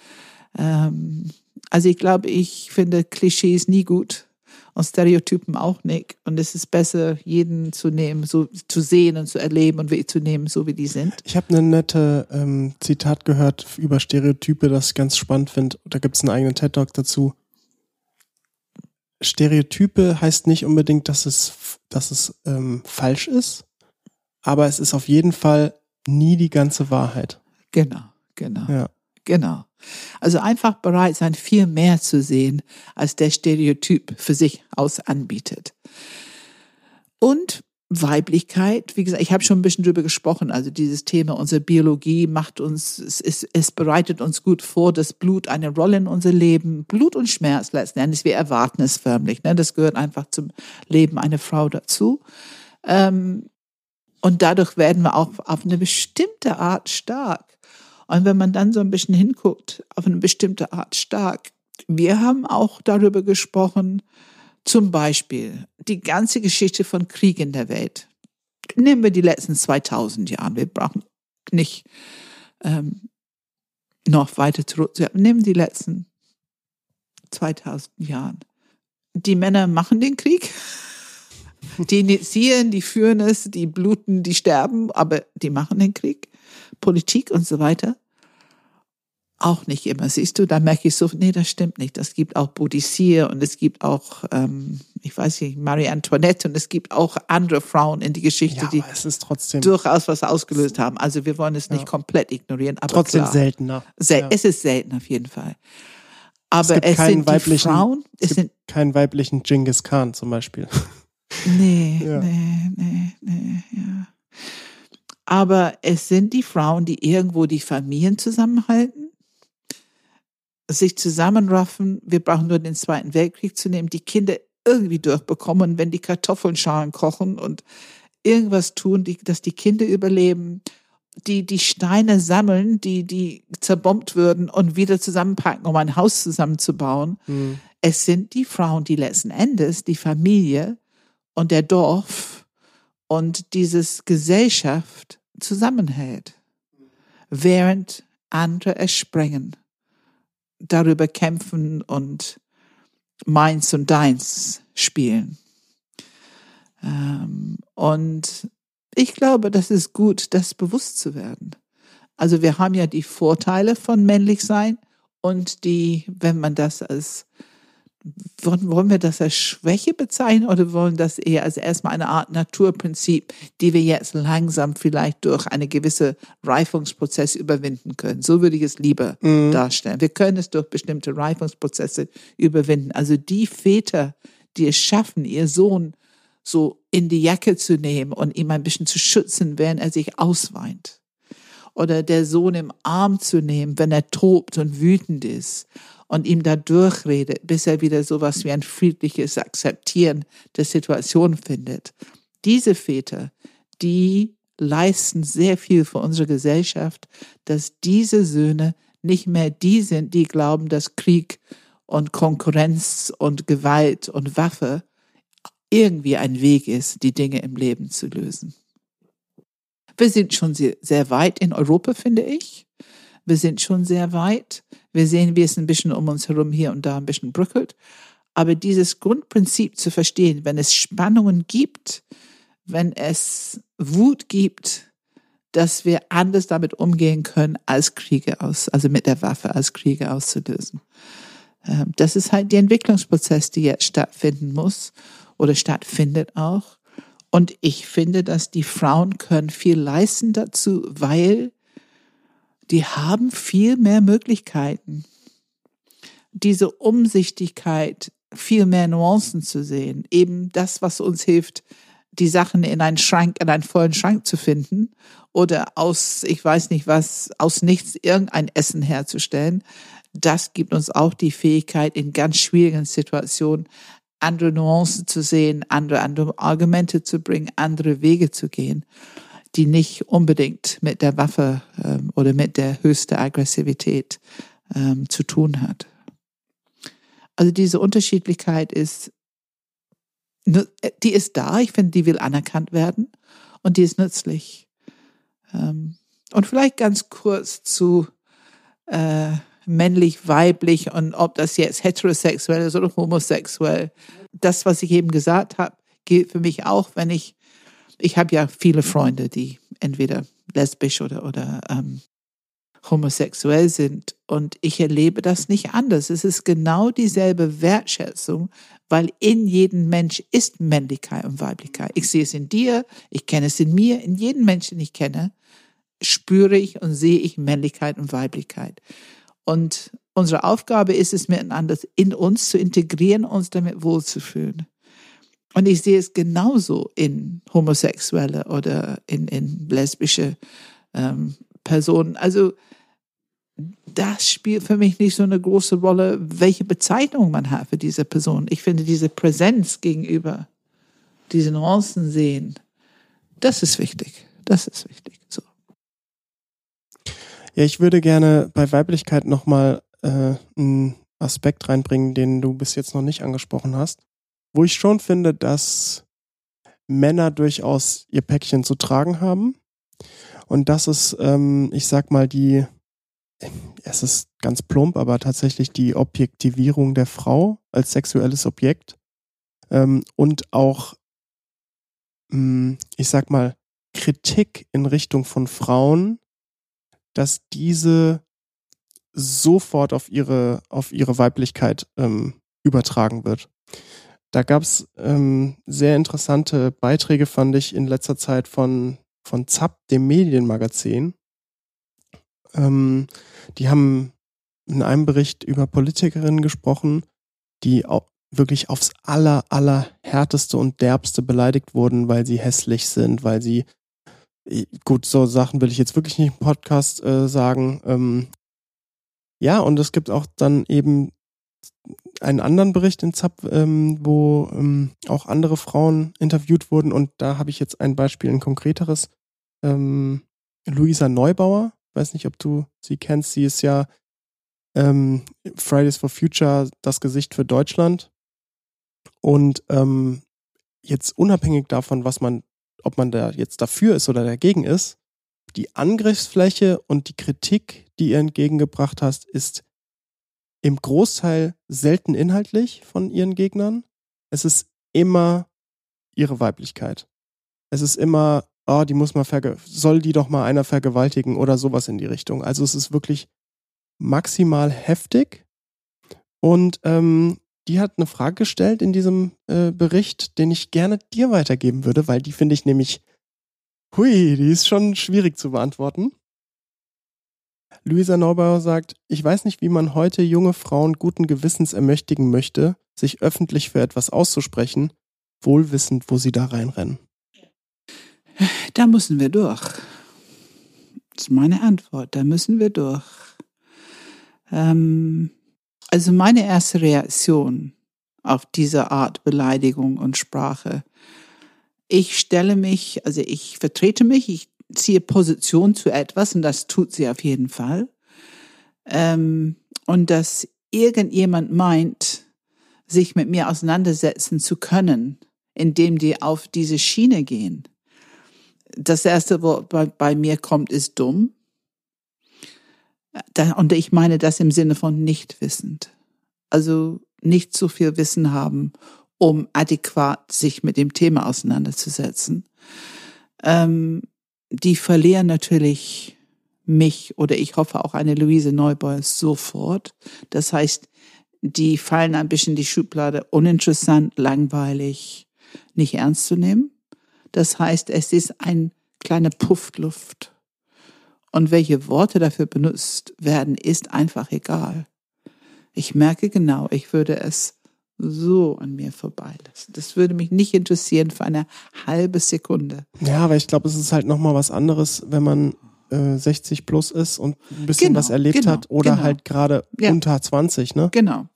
S2: Ähm, also ich glaube, ich finde Klischees nie gut und Stereotypen auch nicht. Und es ist besser, jeden zu nehmen, so zu sehen und zu erleben und zu nehmen, so wie die sind.
S1: Ich habe eine nette ähm, Zitat gehört über Stereotype, das ich ganz spannend finde. Da gibt es einen eigenen TED-Talk dazu. Stereotype heißt nicht unbedingt, dass es, dass es ähm, falsch ist, aber es ist auf jeden Fall nie die ganze Wahrheit.
S2: Genau, genau.
S1: Ja.
S2: Genau. Also einfach bereit sein, viel mehr zu sehen, als der Stereotyp für sich aus anbietet. Und Weiblichkeit, wie gesagt, ich habe schon ein bisschen drüber gesprochen, also dieses Thema, unsere Biologie macht uns, es, es, es bereitet uns gut vor, dass Blut eine Rolle in unser Leben, Blut und Schmerz letzten Endes, wir erwarten es förmlich, ne? das gehört einfach zum Leben einer Frau dazu. Ähm, und dadurch werden wir auch auf eine bestimmte Art stark. Und wenn man dann so ein bisschen hinguckt, auf eine bestimmte Art stark, wir haben auch darüber gesprochen, zum Beispiel die ganze Geschichte von Krieg in der Welt. Nehmen wir die letzten 2000 Jahre. Wir brauchen nicht ähm, noch weiter zurück. Nehmen die letzten 2000 Jahre. Die Männer machen den Krieg. Die initiieren, die führen es, die bluten, die sterben, aber die machen den Krieg. Politik und so weiter auch nicht immer. Siehst du, da merke ich so, nee, das stimmt nicht. Es gibt auch Boudicire und es gibt auch, ähm, ich weiß nicht, Marie Antoinette und es gibt auch andere Frauen in die Geschichte,
S1: Ja,
S2: die
S1: es trotzdem
S2: durchaus was ausgelöst haben. Also wir wollen es nicht
S1: Ja.
S2: komplett ignorieren, aber
S1: trotzdem
S2: klar,
S1: seltener.
S2: sel
S1: Ja.
S2: es ist selten auf jeden Fall. Aber
S1: gibt
S2: es,
S1: keinen
S2: sind
S1: weiblichen-
S2: Frauen,
S1: Es
S2: es
S1: gibt
S2: sind,
S1: keinen weiblichen Genghis Khan zum Beispiel.
S2: nee,
S1: Ja.
S2: nee, nee, nee, ja. Aber es sind die Frauen, die irgendwo die Familien zusammenhalten, sich zusammenraffen. Wir brauchen nur den Zweiten Weltkrieg zu nehmen, die Kinder irgendwie durchbekommen, wenn die Kartoffeln schalen kochen und irgendwas tun, die, dass die Kinder überleben, die die Steine sammeln, die die zerbombt würden und wieder zusammenpacken, um ein Haus zusammenzubauen.
S1: Hm.
S2: Es sind die Frauen, die letzten Endes die Familie und der Dorf und dieses Gesellschaft zusammenhält, während andere es sprengen, darüber kämpfen und meins und deins spielen. Ähm, und ich glaube, das ist gut, das bewusst zu werden. Also wir haben ja die Vorteile von männlich sein und die, wenn man das als wollen, wollen wir das als Schwäche bezeichnen oder wollen das eher als erstmal eine Art Naturprinzip, die wir jetzt langsam vielleicht durch eine gewisse Reifungsprozess überwinden können? So würde ich es lieber darstellen. Wir können es durch bestimmte Reifungsprozesse überwinden. Also die Väter, die es schaffen, ihr Sohn so in die Jacke zu nehmen und ihm ein bisschen zu schützen, während er sich ausweint. Oder der Sohn im Arm zu nehmen, wenn er tobt und wütend ist und ihm da durchredet, bis er wieder sowas wie ein friedliches Akzeptieren der Situation findet. Diese Väter, die leisten sehr viel für unsere Gesellschaft, dass diese Söhne nicht mehr die sind, die glauben, dass Krieg und Konkurrenz und Gewalt und Waffe irgendwie ein Weg ist, die Dinge im Leben zu lösen. Wir sind schon sehr, sehr weit in Europa, finde ich. Wir sind schon sehr weit. Wir sehen, wie es ein bisschen um uns herum hier und da ein bisschen bröckelt. Aber dieses Grundprinzip zu verstehen, wenn es Spannungen gibt, wenn es Wut gibt, dass wir anders damit umgehen können, als Kriege aus, also mit der Waffe als Kriege auszulösen. Ähm, Das ist halt der Entwicklungsprozess, der jetzt stattfinden muss oder stattfindet auch. Und ich finde, dass die Frauen können viel leisten dazu, weil die haben viel mehr Möglichkeiten. Diese Umsichtigkeit, viel mehr Nuancen zu sehen, eben das, was uns hilft, die Sachen in einen Schrank, in einen vollen Schrank zu finden oder aus, ich weiß nicht was, aus nichts irgendein Essen herzustellen. Das gibt uns auch die Fähigkeit, in ganz schwierigen Situationen andere Nuancen zu sehen, andere, andere Argumente zu bringen, andere Wege zu gehen, die nicht unbedingt mit der Waffe ähm, oder mit der höchsten Aggressivität ähm, zu tun hat. Also diese Unterschiedlichkeit ist, die ist da. Ich finde, die will anerkannt werden und die ist nützlich. Ähm, und vielleicht ganz kurz zu äh, männlich, weiblich und ob das jetzt heterosexuell ist oder homosexuell. Das, was ich eben gesagt habe, gilt für mich auch, wenn ich, ich habe ja viele Freunde, die entweder lesbisch oder, oder ähm, homosexuell sind und ich erlebe das nicht anders. Es ist genau dieselbe Wertschätzung, weil in jedem Mensch ist Männlichkeit und Weiblichkeit. Ich sehe es in dir, ich kenne es in mir, in jedem Menschen, den ich kenne, spüre ich und sehe ich Männlichkeit und Weiblichkeit. Und unsere Aufgabe ist es miteinander in uns zu integrieren, uns damit wohlzufühlen. Und ich sehe es genauso in homosexuelle oder in, in lesbische ähm, Personen. Also das spielt für mich nicht so eine große Rolle, welche Bezeichnung man hat für diese Person. Ich finde diese Präsenz gegenüber diese Nuancen sehen, das ist wichtig. Das ist wichtig. So.
S1: Ja, ich würde gerne bei Weiblichkeit nochmal äh, einen Aspekt reinbringen, den du bis jetzt noch nicht angesprochen hast, wo ich schon finde, dass Männer durchaus ihr Päckchen zu tragen haben. Und das ist, ähm, ich sag mal, die, es ist ganz plump, aber tatsächlich die Objektivierung der Frau als sexuelles Objekt ähm, und auch, mh, hm, ich sag mal, Kritik in Richtung von Frauen, dass diese sofort auf ihre, auf ihre Weiblichkeit ähm, übertragen wird. Da gab es ähm, sehr interessante Beiträge, fand ich, in letzter Zeit von, von ZAP, dem Medienmagazin. Ähm, die haben in einem Bericht über Politikerinnen gesprochen, die auch wirklich aufs aller, aller härteste und derbste beleidigt wurden, weil sie hässlich sind, weil sie gut, so Sachen will ich jetzt wirklich nicht im Podcast äh, sagen. Ähm, ja, und es gibt auch dann eben einen anderen Bericht in ZAP, ähm, wo ähm, auch andere Frauen interviewt wurden. Und da habe ich jetzt ein Beispiel, ein konkreteres. Ähm, Luisa Neubauer, weiß nicht, ob du sie kennst, sie ist ja ähm, Fridays for Future das Gesicht für Deutschland. Und ähm, jetzt unabhängig davon, was man ob man da jetzt dafür ist oder dagegen ist, die Angriffsfläche und die Kritik, die ihr entgegengebracht hast, ist im Großteil selten inhaltlich von ihren Gegnern. Es ist immer ihre Weiblichkeit. Es ist immer, oh, die muss mal verge soll die doch mal einer vergewaltigen oder sowas in die Richtung. Also es ist wirklich maximal heftig. Und ähm, die hat eine Frage gestellt in diesem äh, Bericht, den ich gerne dir weitergeben würde, weil die finde ich nämlich, hui, die ist schon schwierig zu beantworten. Luisa Neubauer sagt, ich weiß nicht, wie man heute junge Frauen guten Gewissens ermächtigen möchte, sich öffentlich für etwas auszusprechen, wohlwissend, wo sie da reinrennen.
S2: Da müssen wir durch. Das ist meine Antwort. Da müssen wir durch. Ähm, also meine erste Reaktion auf diese Art Beleidigung und Sprache, ich stelle mich, also ich vertrete mich, ich ziehe Position zu etwas und das tut sie auf jeden Fall. Ähm, und dass irgendjemand meint, sich mit mir auseinandersetzen zu können, indem die auf diese Schiene gehen. Das erste Wort bei, bei mir kommt, ist dumm und ich meine das im Sinne von nicht wissend. Also nicht so viel Wissen haben, um adäquat sich mit dem Thema auseinanderzusetzen. Ähm, die verlieren natürlich mich oder ich hoffe auch eine Luise Neubauer sofort. Das heißt, die fallen ein bisschen die Schublade uninteressant, langweilig, nicht ernst zu nehmen. Das heißt, es ist ein kleiner Puffluft und welche Worte dafür benutzt werden, ist einfach egal. Ich merke genau, ich würde es so an mir vorbeilassen. Das würde mich nicht interessieren für eine halbe Sekunde.
S1: Ja, aber ich glaube, es ist halt nochmal was anderes, wenn man äh, 60 plus ist und ein bisschen genau, was erlebt genau, hat oder genau. halt gerade ja. unter 20, ne?
S2: Genau.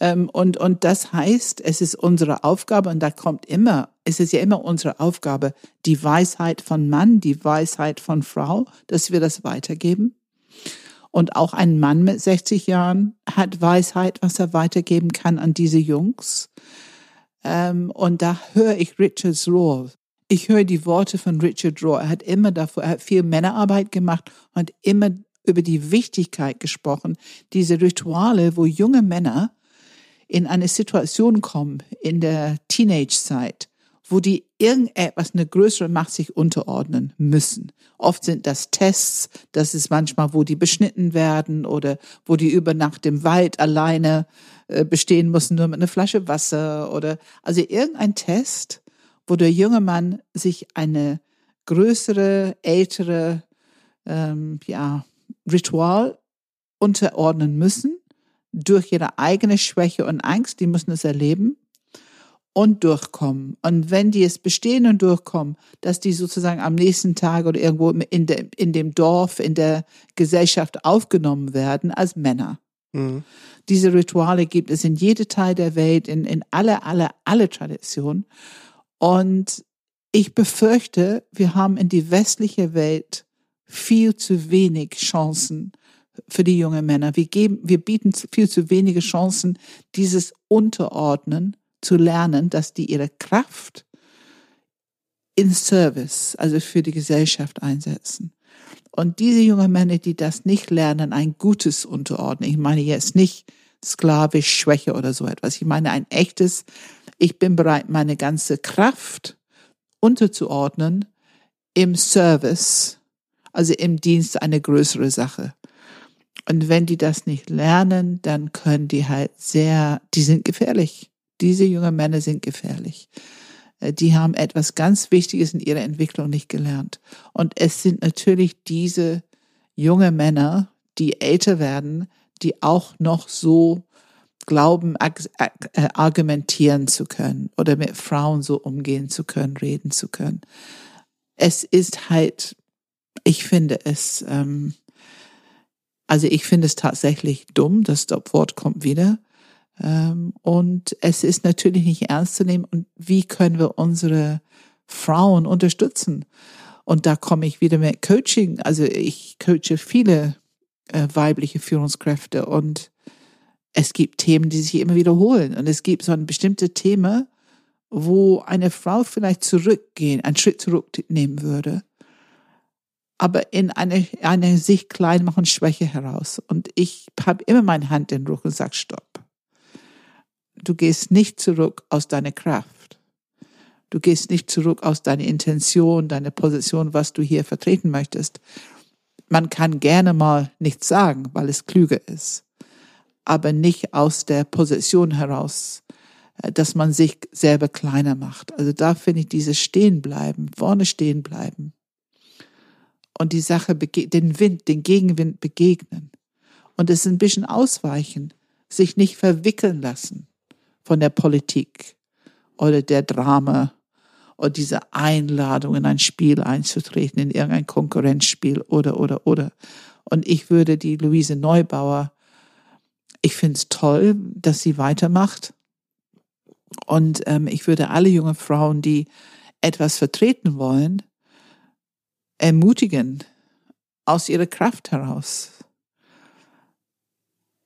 S2: Ähm, und, und das heißt, es ist unsere Aufgabe, und da kommt immer, es ist ja immer unsere Aufgabe, die Weisheit von Mann, die Weisheit von Frau, dass wir das weitergeben. Und auch ein Mann mit 60 Jahren hat Weisheit, was er weitergeben kann an diese Jungs. Ähm, und da höre ich Richard Rohr. Ich höre die Worte von Richard Rohr. Er hat immer davor, er hat viel Männerarbeit gemacht und immer über die Wichtigkeit gesprochen, diese Rituale, wo junge Männer in eine Situation kommen in der Teenage-Zeit, wo die irgendetwas, eine größere Macht sich unterordnen müssen. Oft sind das Tests, das ist manchmal, wo die beschnitten werden oder wo die über Nacht im Wald alleine äh, bestehen müssen, nur mit einer Flasche Wasser oder, also irgendein Test, wo der junge Mann sich eine größere, ältere, ähm, ja, Ritual unterordnen müssen durch ihre eigene Schwäche und Angst, die müssen es erleben. Und durchkommen. Und wenn die es bestehen und durchkommen, dass die sozusagen am nächsten Tag oder irgendwo in, de, in dem Dorf, in der Gesellschaft aufgenommen werden als Männer. Mhm. Diese Rituale gibt es in jedem Teil der Welt, in, in alle, alle, alle Traditionen. Und ich befürchte, wir haben in die westliche Welt viel zu wenig Chancen für die jungen Männer. Wir geben, wir bieten viel zu wenige Chancen, dieses Unterordnen zu lernen, dass die ihre Kraft in Service, also für die Gesellschaft einsetzen. Und diese jungen Männer, die das nicht lernen, ein gutes Unterordnen, ich meine jetzt nicht sklavisch Schwäche oder so etwas, ich meine ein echtes, ich bin bereit, meine ganze Kraft unterzuordnen im Service, also im Dienst eine größere Sache. Und wenn die das nicht lernen, dann können die halt sehr, die sind gefährlich. Diese jungen Männer sind gefährlich. Äh, die haben etwas ganz Wichtiges in ihrer Entwicklung nicht gelernt. Und es sind natürlich diese junge Männer, die älter werden, die auch noch so glauben, äh, argumentieren zu können oder mit Frauen so umgehen zu können, reden zu können. Es ist halt, ich finde es, ähm, also ich finde es tatsächlich dumm, das Wort kommt wieder. Ähm, und es ist natürlich nicht ernst zu nehmen. Und wie können wir unsere Frauen unterstützen? Und da komme ich wieder mit Coaching. Also ich coache viele äh, weibliche Führungskräfte und es gibt Themen, die sich immer wiederholen. Und es gibt so ein bestimmtes Thema, wo eine Frau vielleicht zurückgehen, einen Schritt zurücknehmen würde, aber in eine, eine sich klein machen Schwäche heraus. Und ich habe immer meine Hand in den Rücken und sage, stopp. Du gehst nicht zurück aus deiner Kraft. Du gehst nicht zurück aus deiner Intention, deiner Position, was du hier vertreten möchtest. Man kann gerne mal nichts sagen, weil es klüger ist, aber nicht aus der Position heraus, äh, dass man sich selber kleiner macht. Also da finde ich dieses Stehenbleiben, vorne stehen bleiben und die Sache, den Wind, den Gegenwind begegnen und es ein bisschen ausweichen, sich nicht verwickeln lassen von der Politik oder der Drama oder dieser Einladung in ein Spiel einzutreten, in irgendein Konkurrenzspiel oder, oder, oder. Und ich würde die Luise Neubauer, ich finde es toll, dass sie weitermacht. Und ähm, ich würde alle junge Frauen, die etwas vertreten wollen, ermutigen, aus ihrer Kraft heraus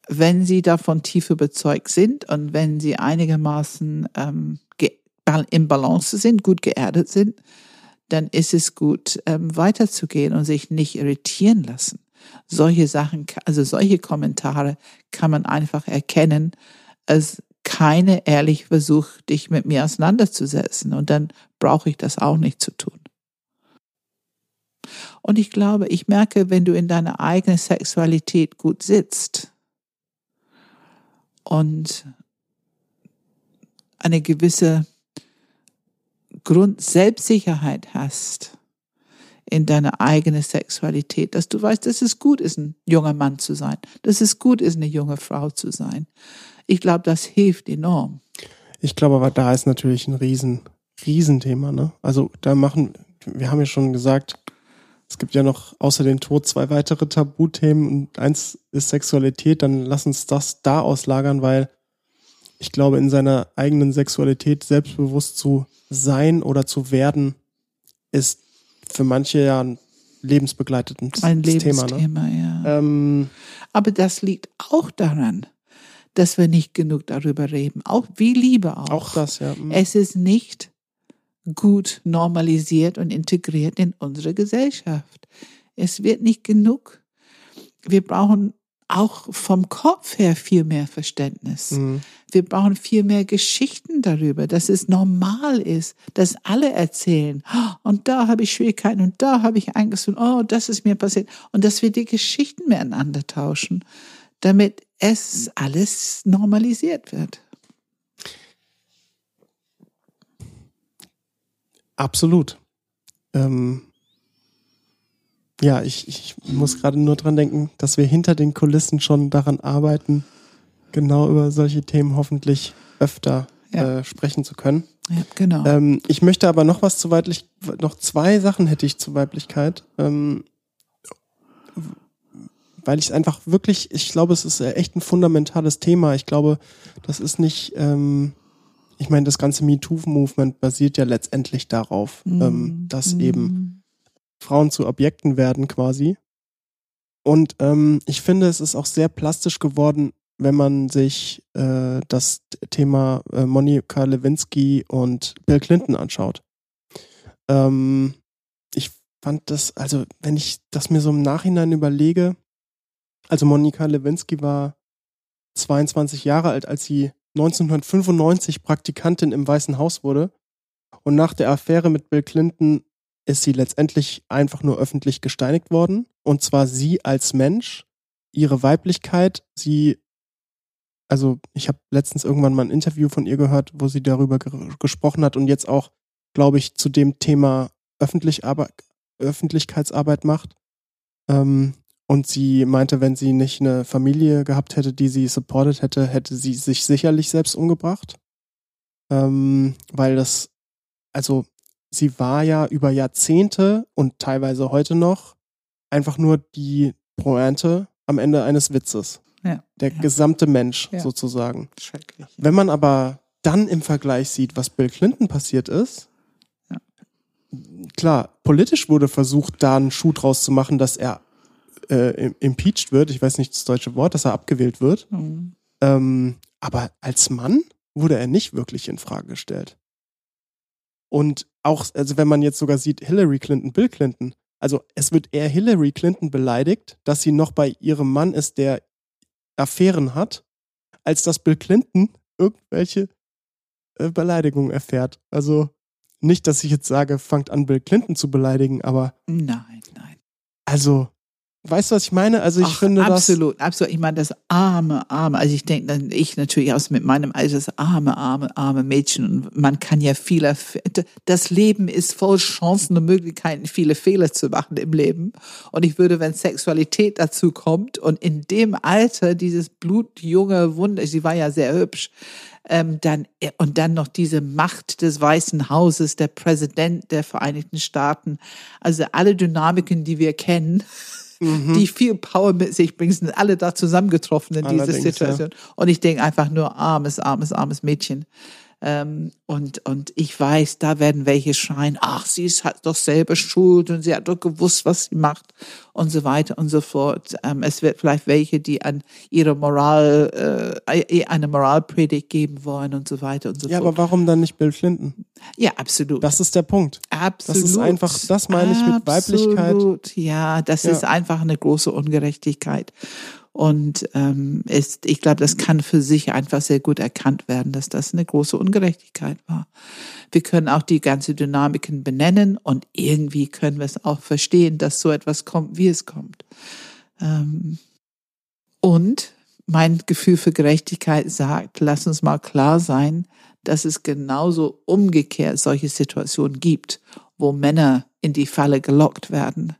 S2: wenn sie davon tief überzeugt sind und wenn sie einigermaßen ähm, im Balance sind, gut geerdet sind, dann ist es gut, ähm, weiterzugehen und sich nicht irritieren lassen. Solche Sachen, also solche Kommentare kann man einfach erkennen als keine ehrlich Versuch, dich mit mir auseinanderzusetzen. Und dann brauche ich das auch nicht zu tun. Und ich glaube, ich merke, wenn du in deiner eigenen Sexualität gut sitzt, und eine gewisse Grund-Selbstsicherheit hast in deiner eigenen Sexualität, dass du weißt, dass es gut ist, ein junger Mann zu sein, dass es gut ist, eine junge Frau zu sein. Ich glaube, das hilft enorm.
S1: Ich glaube aber, da ist natürlich ein riesen, Riesenthema, ne? Also da machen, wir haben ja schon gesagt, es gibt ja noch außer den Tod zwei weitere Tabuthemen und eins ist Sexualität. Dann lass uns das da auslagern, weil ich glaube, in seiner eigenen Sexualität selbstbewusst zu sein oder zu werden, ist für manche ja ein lebensbegleitendes
S2: ein Lebensthema. Ne? Ja. Ähm, Aber das liegt auch daran, dass wir nicht genug darüber reden. Auch wie Liebe auch.
S1: Auch das, ja.
S2: Mhm. Es ist nicht gut normalisiert und integriert in unsere Gesellschaft. Es wird nicht genug. Wir brauchen auch vom Kopf her viel mehr Verständnis. Mhm. Wir brauchen viel mehr Geschichten darüber, dass es normal ist, dass alle erzählen. Und da habe ich Schwierigkeiten und da habe ich Angst und oh, das ist mir passiert. Und dass wir die Geschichten miteinander tauschen, damit es alles normalisiert wird.
S1: Absolut. Ähm, ja, ich, ich muss gerade nur dran denken, dass wir hinter den Kulissen schon daran arbeiten, genau über solche Themen hoffentlich öfter
S2: Ja.
S1: äh, sprechen zu können.
S2: Ja, genau.
S1: Ähm, ich möchte aber noch was zu weiblich, noch zwei Sachen hätte ich zu Weiblichkeit. Ähm, weil ich es einfach wirklich, ich glaube, es ist echt ein fundamentales Thema. Ich glaube, das ist nicht, ähm, ich meine, das ganze MeToo-Movement basiert ja letztendlich darauf,
S2: Mhm.
S1: ähm, dass
S2: Mhm.
S1: eben Frauen zu Objekten werden quasi. Und ähm, ich finde, es ist auch sehr plastisch geworden, wenn man sich äh, das Thema äh, Monika Lewinsky und Bill Clinton anschaut. Ähm, ich fand das, also wenn ich das mir so im Nachhinein überlege, also Monika Lewinsky war 22 Jahre alt, als sie 1995 Praktikantin im Weißen Haus wurde. Und nach der Affäre mit Bill Clinton ist sie letztendlich einfach nur öffentlich gesteinigt worden. Und zwar sie als Mensch, ihre Weiblichkeit, sie, also ich habe letztens irgendwann mal ein Interview von ihr gehört, wo sie darüber ge gesprochen hat und jetzt auch, glaube ich, zu dem Thema Öffentlich Öffentlichkeitsarbeit macht. Ähm, und sie meinte, wenn sie nicht eine Familie gehabt hätte, die sie supportet hätte, hätte sie sich sicherlich selbst umgebracht. Ähm, weil das, also sie war ja über Jahrzehnte und teilweise heute noch einfach nur die Pointe am Ende eines Witzes.
S2: Ja,
S1: Der
S2: ja.
S1: gesamte Mensch
S2: Ja.
S1: sozusagen.
S2: Schrecklich.
S1: Wenn man aber dann im Vergleich sieht, was Bill Clinton passiert ist,
S2: Ja.
S1: klar, politisch wurde versucht, da einen Schuh draus zu machen, dass er äh, im- impeached wird, ich weiß nicht das deutsche Wort, dass er abgewählt wird.
S2: Mhm.
S1: Ähm, aber als Mann wurde er nicht wirklich in Frage gestellt. Und auch, also wenn man jetzt sogar sieht, Hillary Clinton, Bill Clinton, also es wird eher Hillary Clinton beleidigt, dass sie noch bei ihrem Mann ist, der Affären hat, als dass Bill Clinton irgendwelche äh, Beleidigungen erfährt. Also nicht, dass ich jetzt sage, fangt an, Bill Clinton zu beleidigen, aber
S2: Nein, nein.
S1: also, weißt du, was ich meine? Also ich
S2: Ach,
S1: finde
S2: absolut, absolut. Ich meine, das arme, arme, also ich denke dann, ich natürlich aus mit meinem Alter, das arme, arme, arme Mädchen. Und man kann ja viele, das Leben ist voll Chancen und Möglichkeiten, viele Fehler zu machen im Leben. Und ich würde, wenn Sexualität dazu kommt und in dem Alter dieses blutjunge Wunder, sie war ja sehr hübsch, ähm, dann und dann noch diese Macht des Weißen Hauses, der Präsident der Vereinigten Staaten, also alle Dynamiken, die wir kennen,
S1: das, mhm.
S2: die viel Power mit sich bringen, sind alle da zusammengetroffen in dieser
S1: Allerdings,
S2: Situation. Und ich denke einfach nur armes, armes, armes Mädchen. Ähm, und, und ich weiß, da werden welche schreien, ach, sie ist halt doch selber schuld und sie hat doch gewusst, was sie macht und so weiter und so fort. Ähm, es wird vielleicht welche, die an ihre Moral, äh, eine Moralpredigt geben wollen und so weiter und so
S1: ja,
S2: fort.
S1: aber warum dann nicht Bill Clinton?
S2: ja, absolut.
S1: Das ist der Punkt.
S2: Absolut.
S1: Das ist einfach- das meine ich mit Weiblichkeit.
S2: Ja, das
S1: Ja.
S2: ist einfach eine große Ungerechtigkeit. Und ähm, ist, ich glaube, das kann für sich einfach sehr gut erkannt werden, dass das eine große Ungerechtigkeit war. Wir können auch die ganze Dynamiken benennen und irgendwie können wir es auch verstehen, dass so etwas kommt, wie es kommt. Ähm, und mein Gefühl für Gerechtigkeit sagt, lass uns mal klar sein, dass es genauso umgekehrt solche Situationen gibt, wo Männer in die Falle gelockt werden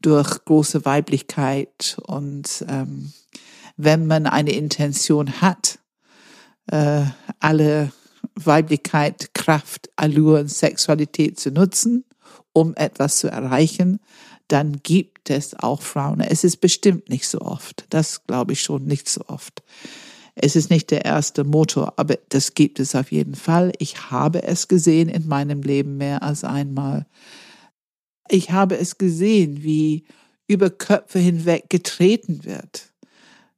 S2: durch große Weiblichkeit und ähm, wenn man eine Intention hat, äh, alle Weiblichkeit, Kraft, Allure Sexualität zu nutzen, um etwas zu erreichen, dann gibt es auch Frauen. Es ist bestimmt nicht so oft. Das glaube ich schon nicht so oft. Es ist nicht der erste Motor, aber das gibt es auf jeden Fall. Ich habe es gesehen in meinem Leben mehr als einmal. Ich habe es gesehen, wie über Köpfe hinweg getreten wird,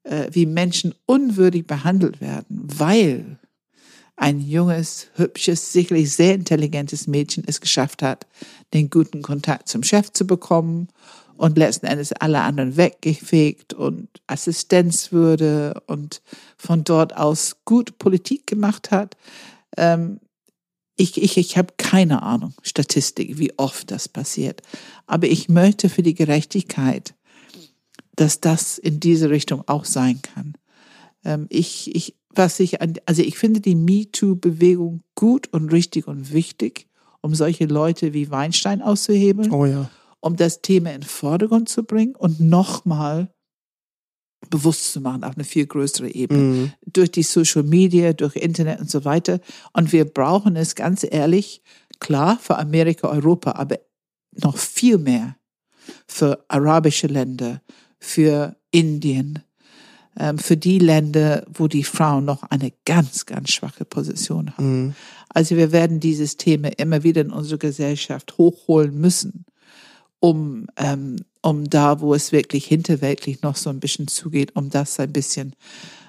S2: äh, wie Menschen unwürdig behandelt werden, weil ein junges, hübsches, sicherlich sehr intelligentes Mädchen es geschafft hat, den guten Kontakt zum Chef zu bekommen und letzten Endes alle anderen weggefegt und Assistenzwürde und von dort aus gut Politik gemacht hat. Ähm, ich, ich, ich habe keine Ahnung, Statistik, wie oft das passiert. Aber ich möchte für die Gerechtigkeit, dass das in diese Richtung auch sein kann. Ähm, ich, ich, was ich, also ich finde die MeToo-Bewegung gut und richtig und wichtig, um solche Leute wie Weinstein auszuhebeln
S1: Oh ja.
S2: Um das Thema in den Vordergrund zu bringen und nochmal bewusst zu machen auf eine viel größere Ebene. Mhm. Durch die Social Media, durch Internet und so weiter. Und wir brauchen es ganz ehrlich, klar, für Amerika, Europa, aber noch viel mehr für arabische Länder, für Indien, ähm, für die Länder, wo die Frauen noch eine ganz, ganz schwache Position haben. Mhm. Also wir werden dieses Thema immer wieder in unsere Gesellschaft hochholen müssen, um, ähm, um da, wo es wirklich hinterweltlich noch so ein bisschen zugeht, um das ein bisschen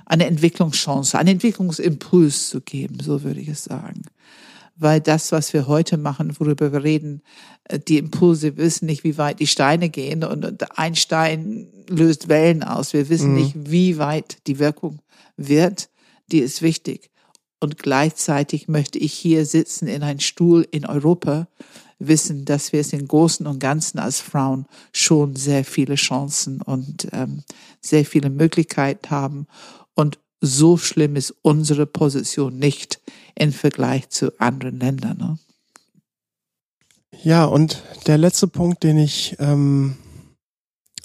S2: eine Entwicklungschance, einen Entwicklungsimpuls zu geben, so würde ich es sagen weil das, was wir heute machen, worüber wir reden, äh, die Impulse wissen nicht, wie weit die Steine gehen und ein Stein löst Wellen aus. Wir wissen mhm. nicht, wie weit die Wirkung wird. Die ist wichtig. Und gleichzeitig möchte ich hier sitzen in einem Stuhl in Europa, wissen, dass wir es im Großen und Ganzen als Frauen schon sehr viele Chancen und ähm, sehr viele Möglichkeiten haben. Und so schlimm ist unsere Position nicht im Vergleich zu anderen Ländern. Ne?
S1: Ja, und der letzte Punkt, den ich ähm,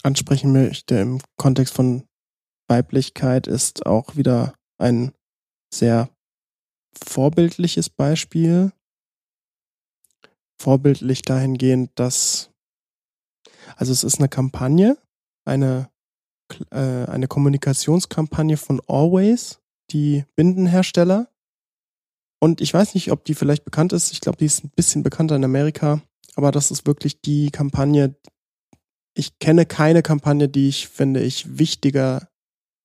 S1: ansprechen möchte im Kontext von Weiblichkeit, ist auch wieder ein sehr vorbildliches Beispiel. Vorbildlich dahingehend, dass, also es ist eine Kampagne, eine, äh, eine Kommunikationskampagne von Always, die Bindenhersteller, und ich weiß nicht, ob die vielleicht bekannt ist. Ich glaube, die ist ein bisschen bekannter in Amerika. Aber das ist wirklich die Kampagne. Ich kenne keine Kampagne, die ich finde ich wichtiger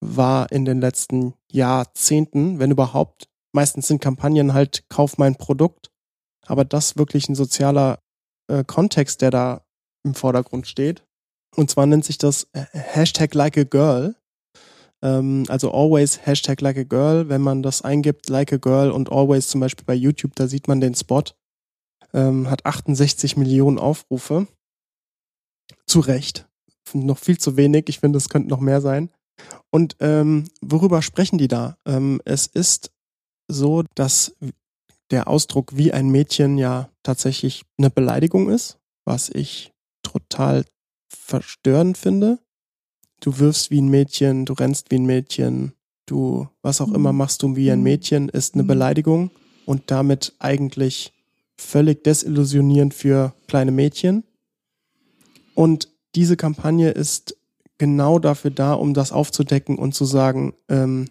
S1: war in den letzten Jahrzehnten, wenn überhaupt. Meistens sind Kampagnen halt, kauf mein Produkt. Aber das wirklich ein sozialer äh, Kontext, der da im Vordergrund steht. Und zwar nennt sich das äh, Hashtag Like a Girl. Ähm, also always Hashtag like a girl. Wenn man das eingibt, like a girl und always zum Beispiel bei YouTube, da sieht man den Spot. Ähm, hat 68 Millionen Aufrufe. Zu Recht. Noch viel zu wenig. Ich finde, es könnte noch mehr sein. Und ähm, worüber sprechen die da? Ähm, es ist so, dass der Ausdruck wie ein Mädchen ja tatsächlich eine Beleidigung ist, was ich total verstörend finde du wirfst wie ein Mädchen, du rennst wie ein Mädchen, du, was auch immer mhm. machst du wie ein mhm. Mädchen, ist eine mhm. Beleidigung und damit eigentlich völlig desillusionierend für kleine Mädchen. Und diese Kampagne ist genau dafür da, um das aufzudecken und zu sagen, ähm,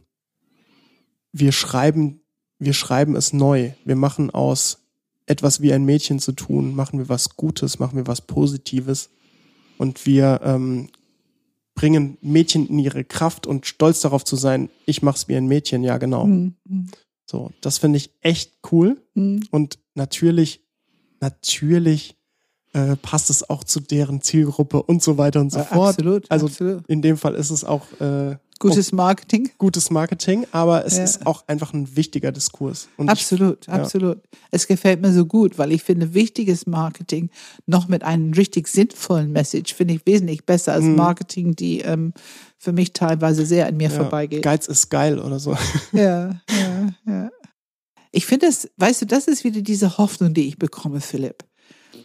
S1: wir schreiben, wir schreiben es neu. Wir machen aus etwas wie ein Mädchen zu tun, machen wir was Gutes, machen wir was Positives. Und wir ähm, bringen Mädchen in ihre Kraft und stolz darauf zu sein, ich mach's wie ein Mädchen, ja genau. Mhm. So, das finde ich echt cool. Mhm. Und natürlich, natürlich äh, passt es auch zu deren Zielgruppe und so weiter und so ja, fort.
S2: Absolut.
S1: Also
S2: absolut.
S1: in dem Fall ist es auch äh,
S2: Gutes Marketing.
S1: Gutes Marketing, aber es ja. ist auch einfach ein wichtiger Diskurs.
S2: Und absolut, ich, ja. absolut. Es gefällt mir so gut, weil ich finde, wichtiges Marketing noch mit einem richtig sinnvollen Message finde ich wesentlich besser als mhm. Marketing, die ähm, für mich teilweise sehr an mir ja. vorbeigeht.
S1: Geiz ist geil oder so.
S2: Ja, ja, ja. Ich finde das, weißt du, das ist wieder diese Hoffnung, die ich bekomme, Philipp.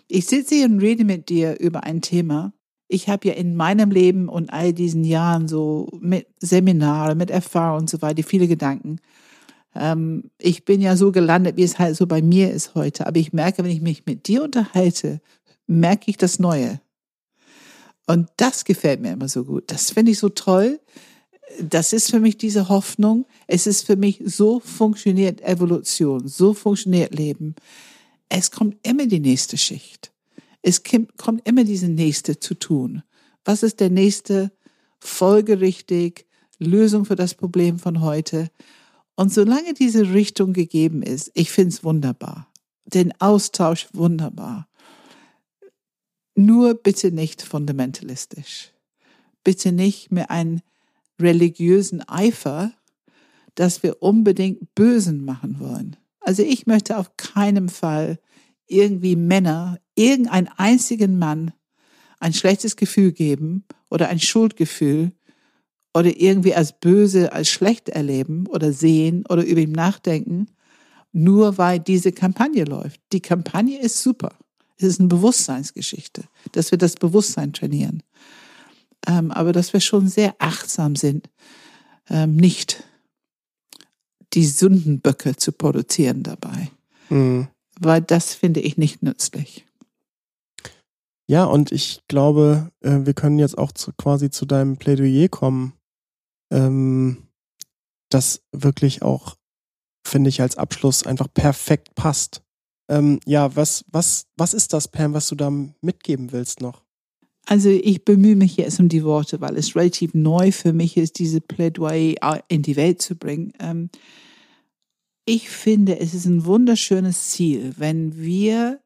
S2: Ich sitze hier und rede mit dir über ein Thema, ich habe ja in meinem Leben und all diesen Jahren so mit Seminare, mit Erfahrung und so weiter viele Gedanken. Ähm, ich bin ja so gelandet, wie es halt so bei mir ist heute. Aber ich merke, wenn ich mich mit dir unterhalte, merke ich das Neue. Und das gefällt mir immer so gut. Das finde ich so toll. Das ist für mich diese Hoffnung. Es ist für mich, so funktioniert Evolution, so funktioniert Leben. Es kommt immer die nächste Schicht. Es kommt immer diese nächste zu tun. Was ist der nächste folgerichtig Lösung für das Problem von heute? Und solange diese Richtung gegeben ist, ich finde es wunderbar. Den Austausch wunderbar. Nur bitte nicht fundamentalistisch. Bitte nicht mit einem religiösen Eifer, dass wir unbedingt Bösen machen wollen. Also ich möchte auf keinen Fall irgendwie Männer, irgendeinen einzigen Mann ein schlechtes Gefühl geben oder ein Schuldgefühl oder irgendwie als böse, als schlecht erleben oder sehen oder über ihn nachdenken, nur weil diese Kampagne läuft. Die Kampagne ist super. Es ist eine Bewusstseinsgeschichte, dass wir das Bewusstsein trainieren. ähm, aber dass wir schon sehr achtsam sind, ähm, nicht die Sündenböcke zu produzieren dabei. Mhm. Weil das finde ich nicht nützlich.
S1: Ja, und ich glaube, äh, wir können jetzt auch zu, quasi zu deinem Plädoyer kommen, ähm, das wirklich auch, finde ich, als Abschluss einfach perfekt passt. Ähm, ja, was, was, was ist das, Pam, was du da mitgeben willst noch?
S2: Also ich bemühe mich jetzt um die Worte, weil es relativ neu für mich ist, diese Plädoyer in die Welt zu bringen. Ähm, ich finde, es ist ein wunderschönes Ziel, wenn wir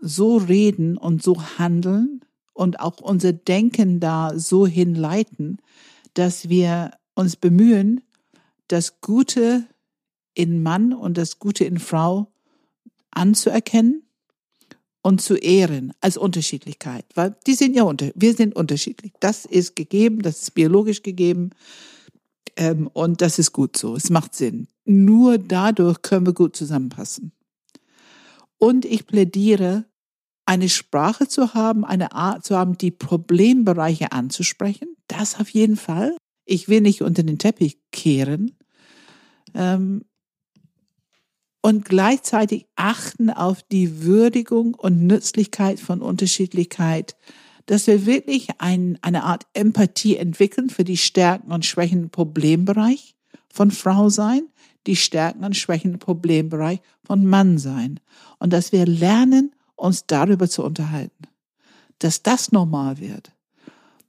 S2: so reden und so handeln und auch unser Denken da so hinleiten, dass wir uns bemühen, das Gute in Mann und das Gute in Frau anzuerkennen und zu ehren als Unterschiedlichkeit, weil die sind ja unter, wir sind unterschiedlich. Das ist gegeben, das ist biologisch gegeben ähm, und das ist gut so. Es macht Sinn. Nur dadurch können wir gut zusammenpassen. Und ich plädiere, eine Sprache zu haben, eine Art zu haben, die Problembereiche anzusprechen. Das auf jeden Fall. Ich will nicht unter den Teppich kehren. Ähm, und gleichzeitig achten auf die Würdigung und Nützlichkeit von Unterschiedlichkeit, dass wir wirklich ein, eine Art Empathie entwickeln für die Stärken und Schwächen im Problembereich von Frau sein, die Stärken und Schwächen im Problembereich von Mann sein. Und dass wir lernen, uns darüber zu unterhalten. Dass das normal wird.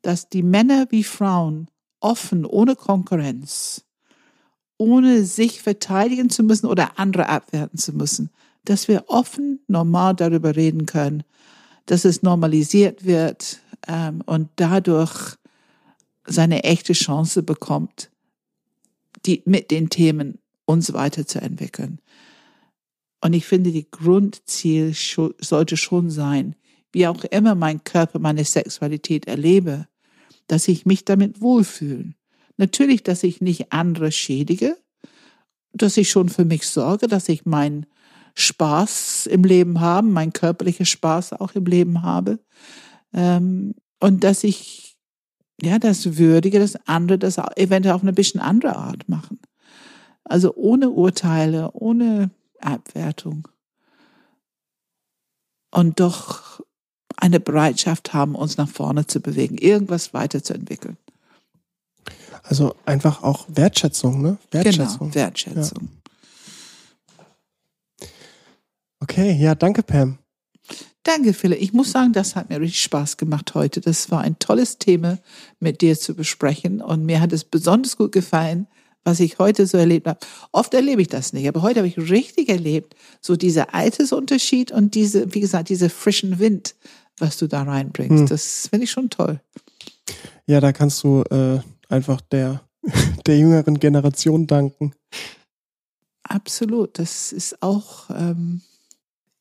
S2: Dass die Männer wie Frauen offen, ohne Konkurrenz, ohne sich verteidigen zu müssen oder andere abwerten zu müssen, dass wir offen, normal darüber reden können, dass es normalisiert wird ähm, und dadurch seine echte Chance bekommt, die, mit den Themen uns weiterzuentwickeln. Und ich finde, die Grundziel sollte schon sein, wie auch immer mein Körper meine Sexualität erlebe, dass ich mich damit wohlfühle. Natürlich, dass ich nicht andere schädige, dass ich schon für mich sorge, dass ich meinen Spaß im Leben habe, mein körperlicher Spaß auch im Leben habe. Ähm, und dass ich, ja, das würdige, dass andere das eventuell auf eine bisschen andere Art machen. Also ohne Urteile, ohne Abwertung. Und doch eine Bereitschaft haben, uns nach vorne zu bewegen, irgendwas weiterzuentwickeln.
S1: Also einfach auch Wertschätzung, ne?
S2: Wertschätzung. Genau, Wertschätzung.
S1: Ja. Okay, ja, danke, Pam.
S2: Danke, Philipp. Ich muss sagen, das hat mir richtig Spaß gemacht heute. Das war ein tolles Thema mit dir zu besprechen und mir hat es besonders gut gefallen, was ich heute so erlebt habe. Oft erlebe ich das nicht, aber heute habe ich richtig erlebt, so dieser Altersunterschied und diese, wie gesagt, diese frischen Wind, was du da reinbringst. Hm. Das finde ich schon toll.
S1: Ja, da kannst du äh, einfach der, der jüngeren Generation danken.
S2: Absolut. Das ist auch ähm,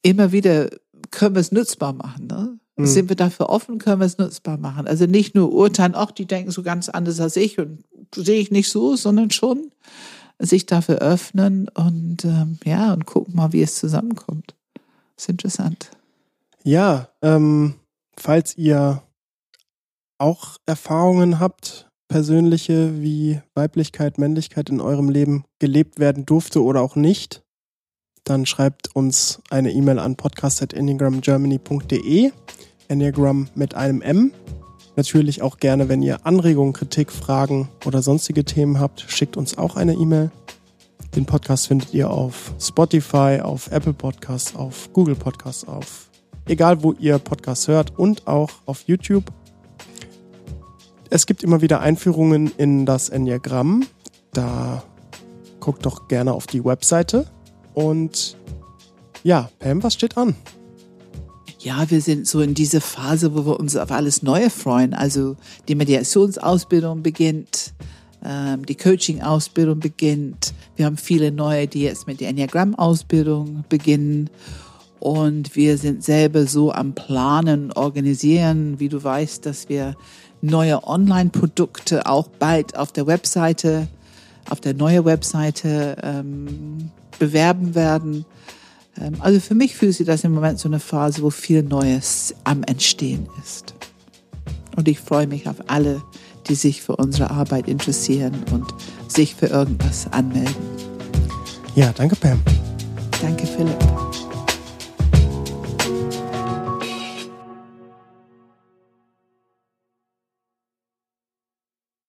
S2: immer wieder, können wir es nutzbar machen. Ne? Mhm. Sind wir dafür offen, können wir es nutzbar machen. Also nicht nur urteilen, ach, die denken so ganz anders als ich und sehe ich nicht so, sondern schon sich dafür öffnen und ähm, ja, und gucken mal, wie es zusammenkommt. Das ist interessant.
S1: Ja, ähm, falls ihr auch Erfahrungen habt, persönliche, wie Weiblichkeit, Männlichkeit in eurem Leben gelebt werden durfte oder auch nicht, dann schreibt uns eine E-Mail an podcast.enneagramgermany.de. Enneagram mit einem M. Natürlich auch gerne, wenn ihr Anregungen, Kritik, Fragen oder sonstige Themen habt, schickt uns auch eine E-Mail. Den Podcast findet ihr auf Spotify, auf Apple Podcasts, auf Google Podcasts, auf egal wo ihr Podcasts hört und auch auf YouTube. Es gibt immer wieder Einführungen in das Enneagramm. Da guckt doch gerne auf die Webseite. Und ja, Pam, was steht an?
S2: Ja, wir sind so in dieser Phase, wo wir uns auf alles Neue freuen. Also die Mediationsausbildung beginnt, ähm, die Coaching-Ausbildung beginnt. Wir haben viele neue, die jetzt mit der Enneagramm-Ausbildung beginnen. Und wir sind selber so am Planen, organisieren, wie du weißt, dass wir neue Online-Produkte auch bald auf der Webseite, auf der neuen Webseite ähm, bewerben werden. Ähm, also für mich fühlt sich das im Moment so eine Phase, wo viel Neues am Entstehen ist. Und ich freue mich auf alle, die sich für unsere Arbeit interessieren und sich für irgendwas anmelden.
S1: Ja, danke Pam.
S2: Danke Philipp.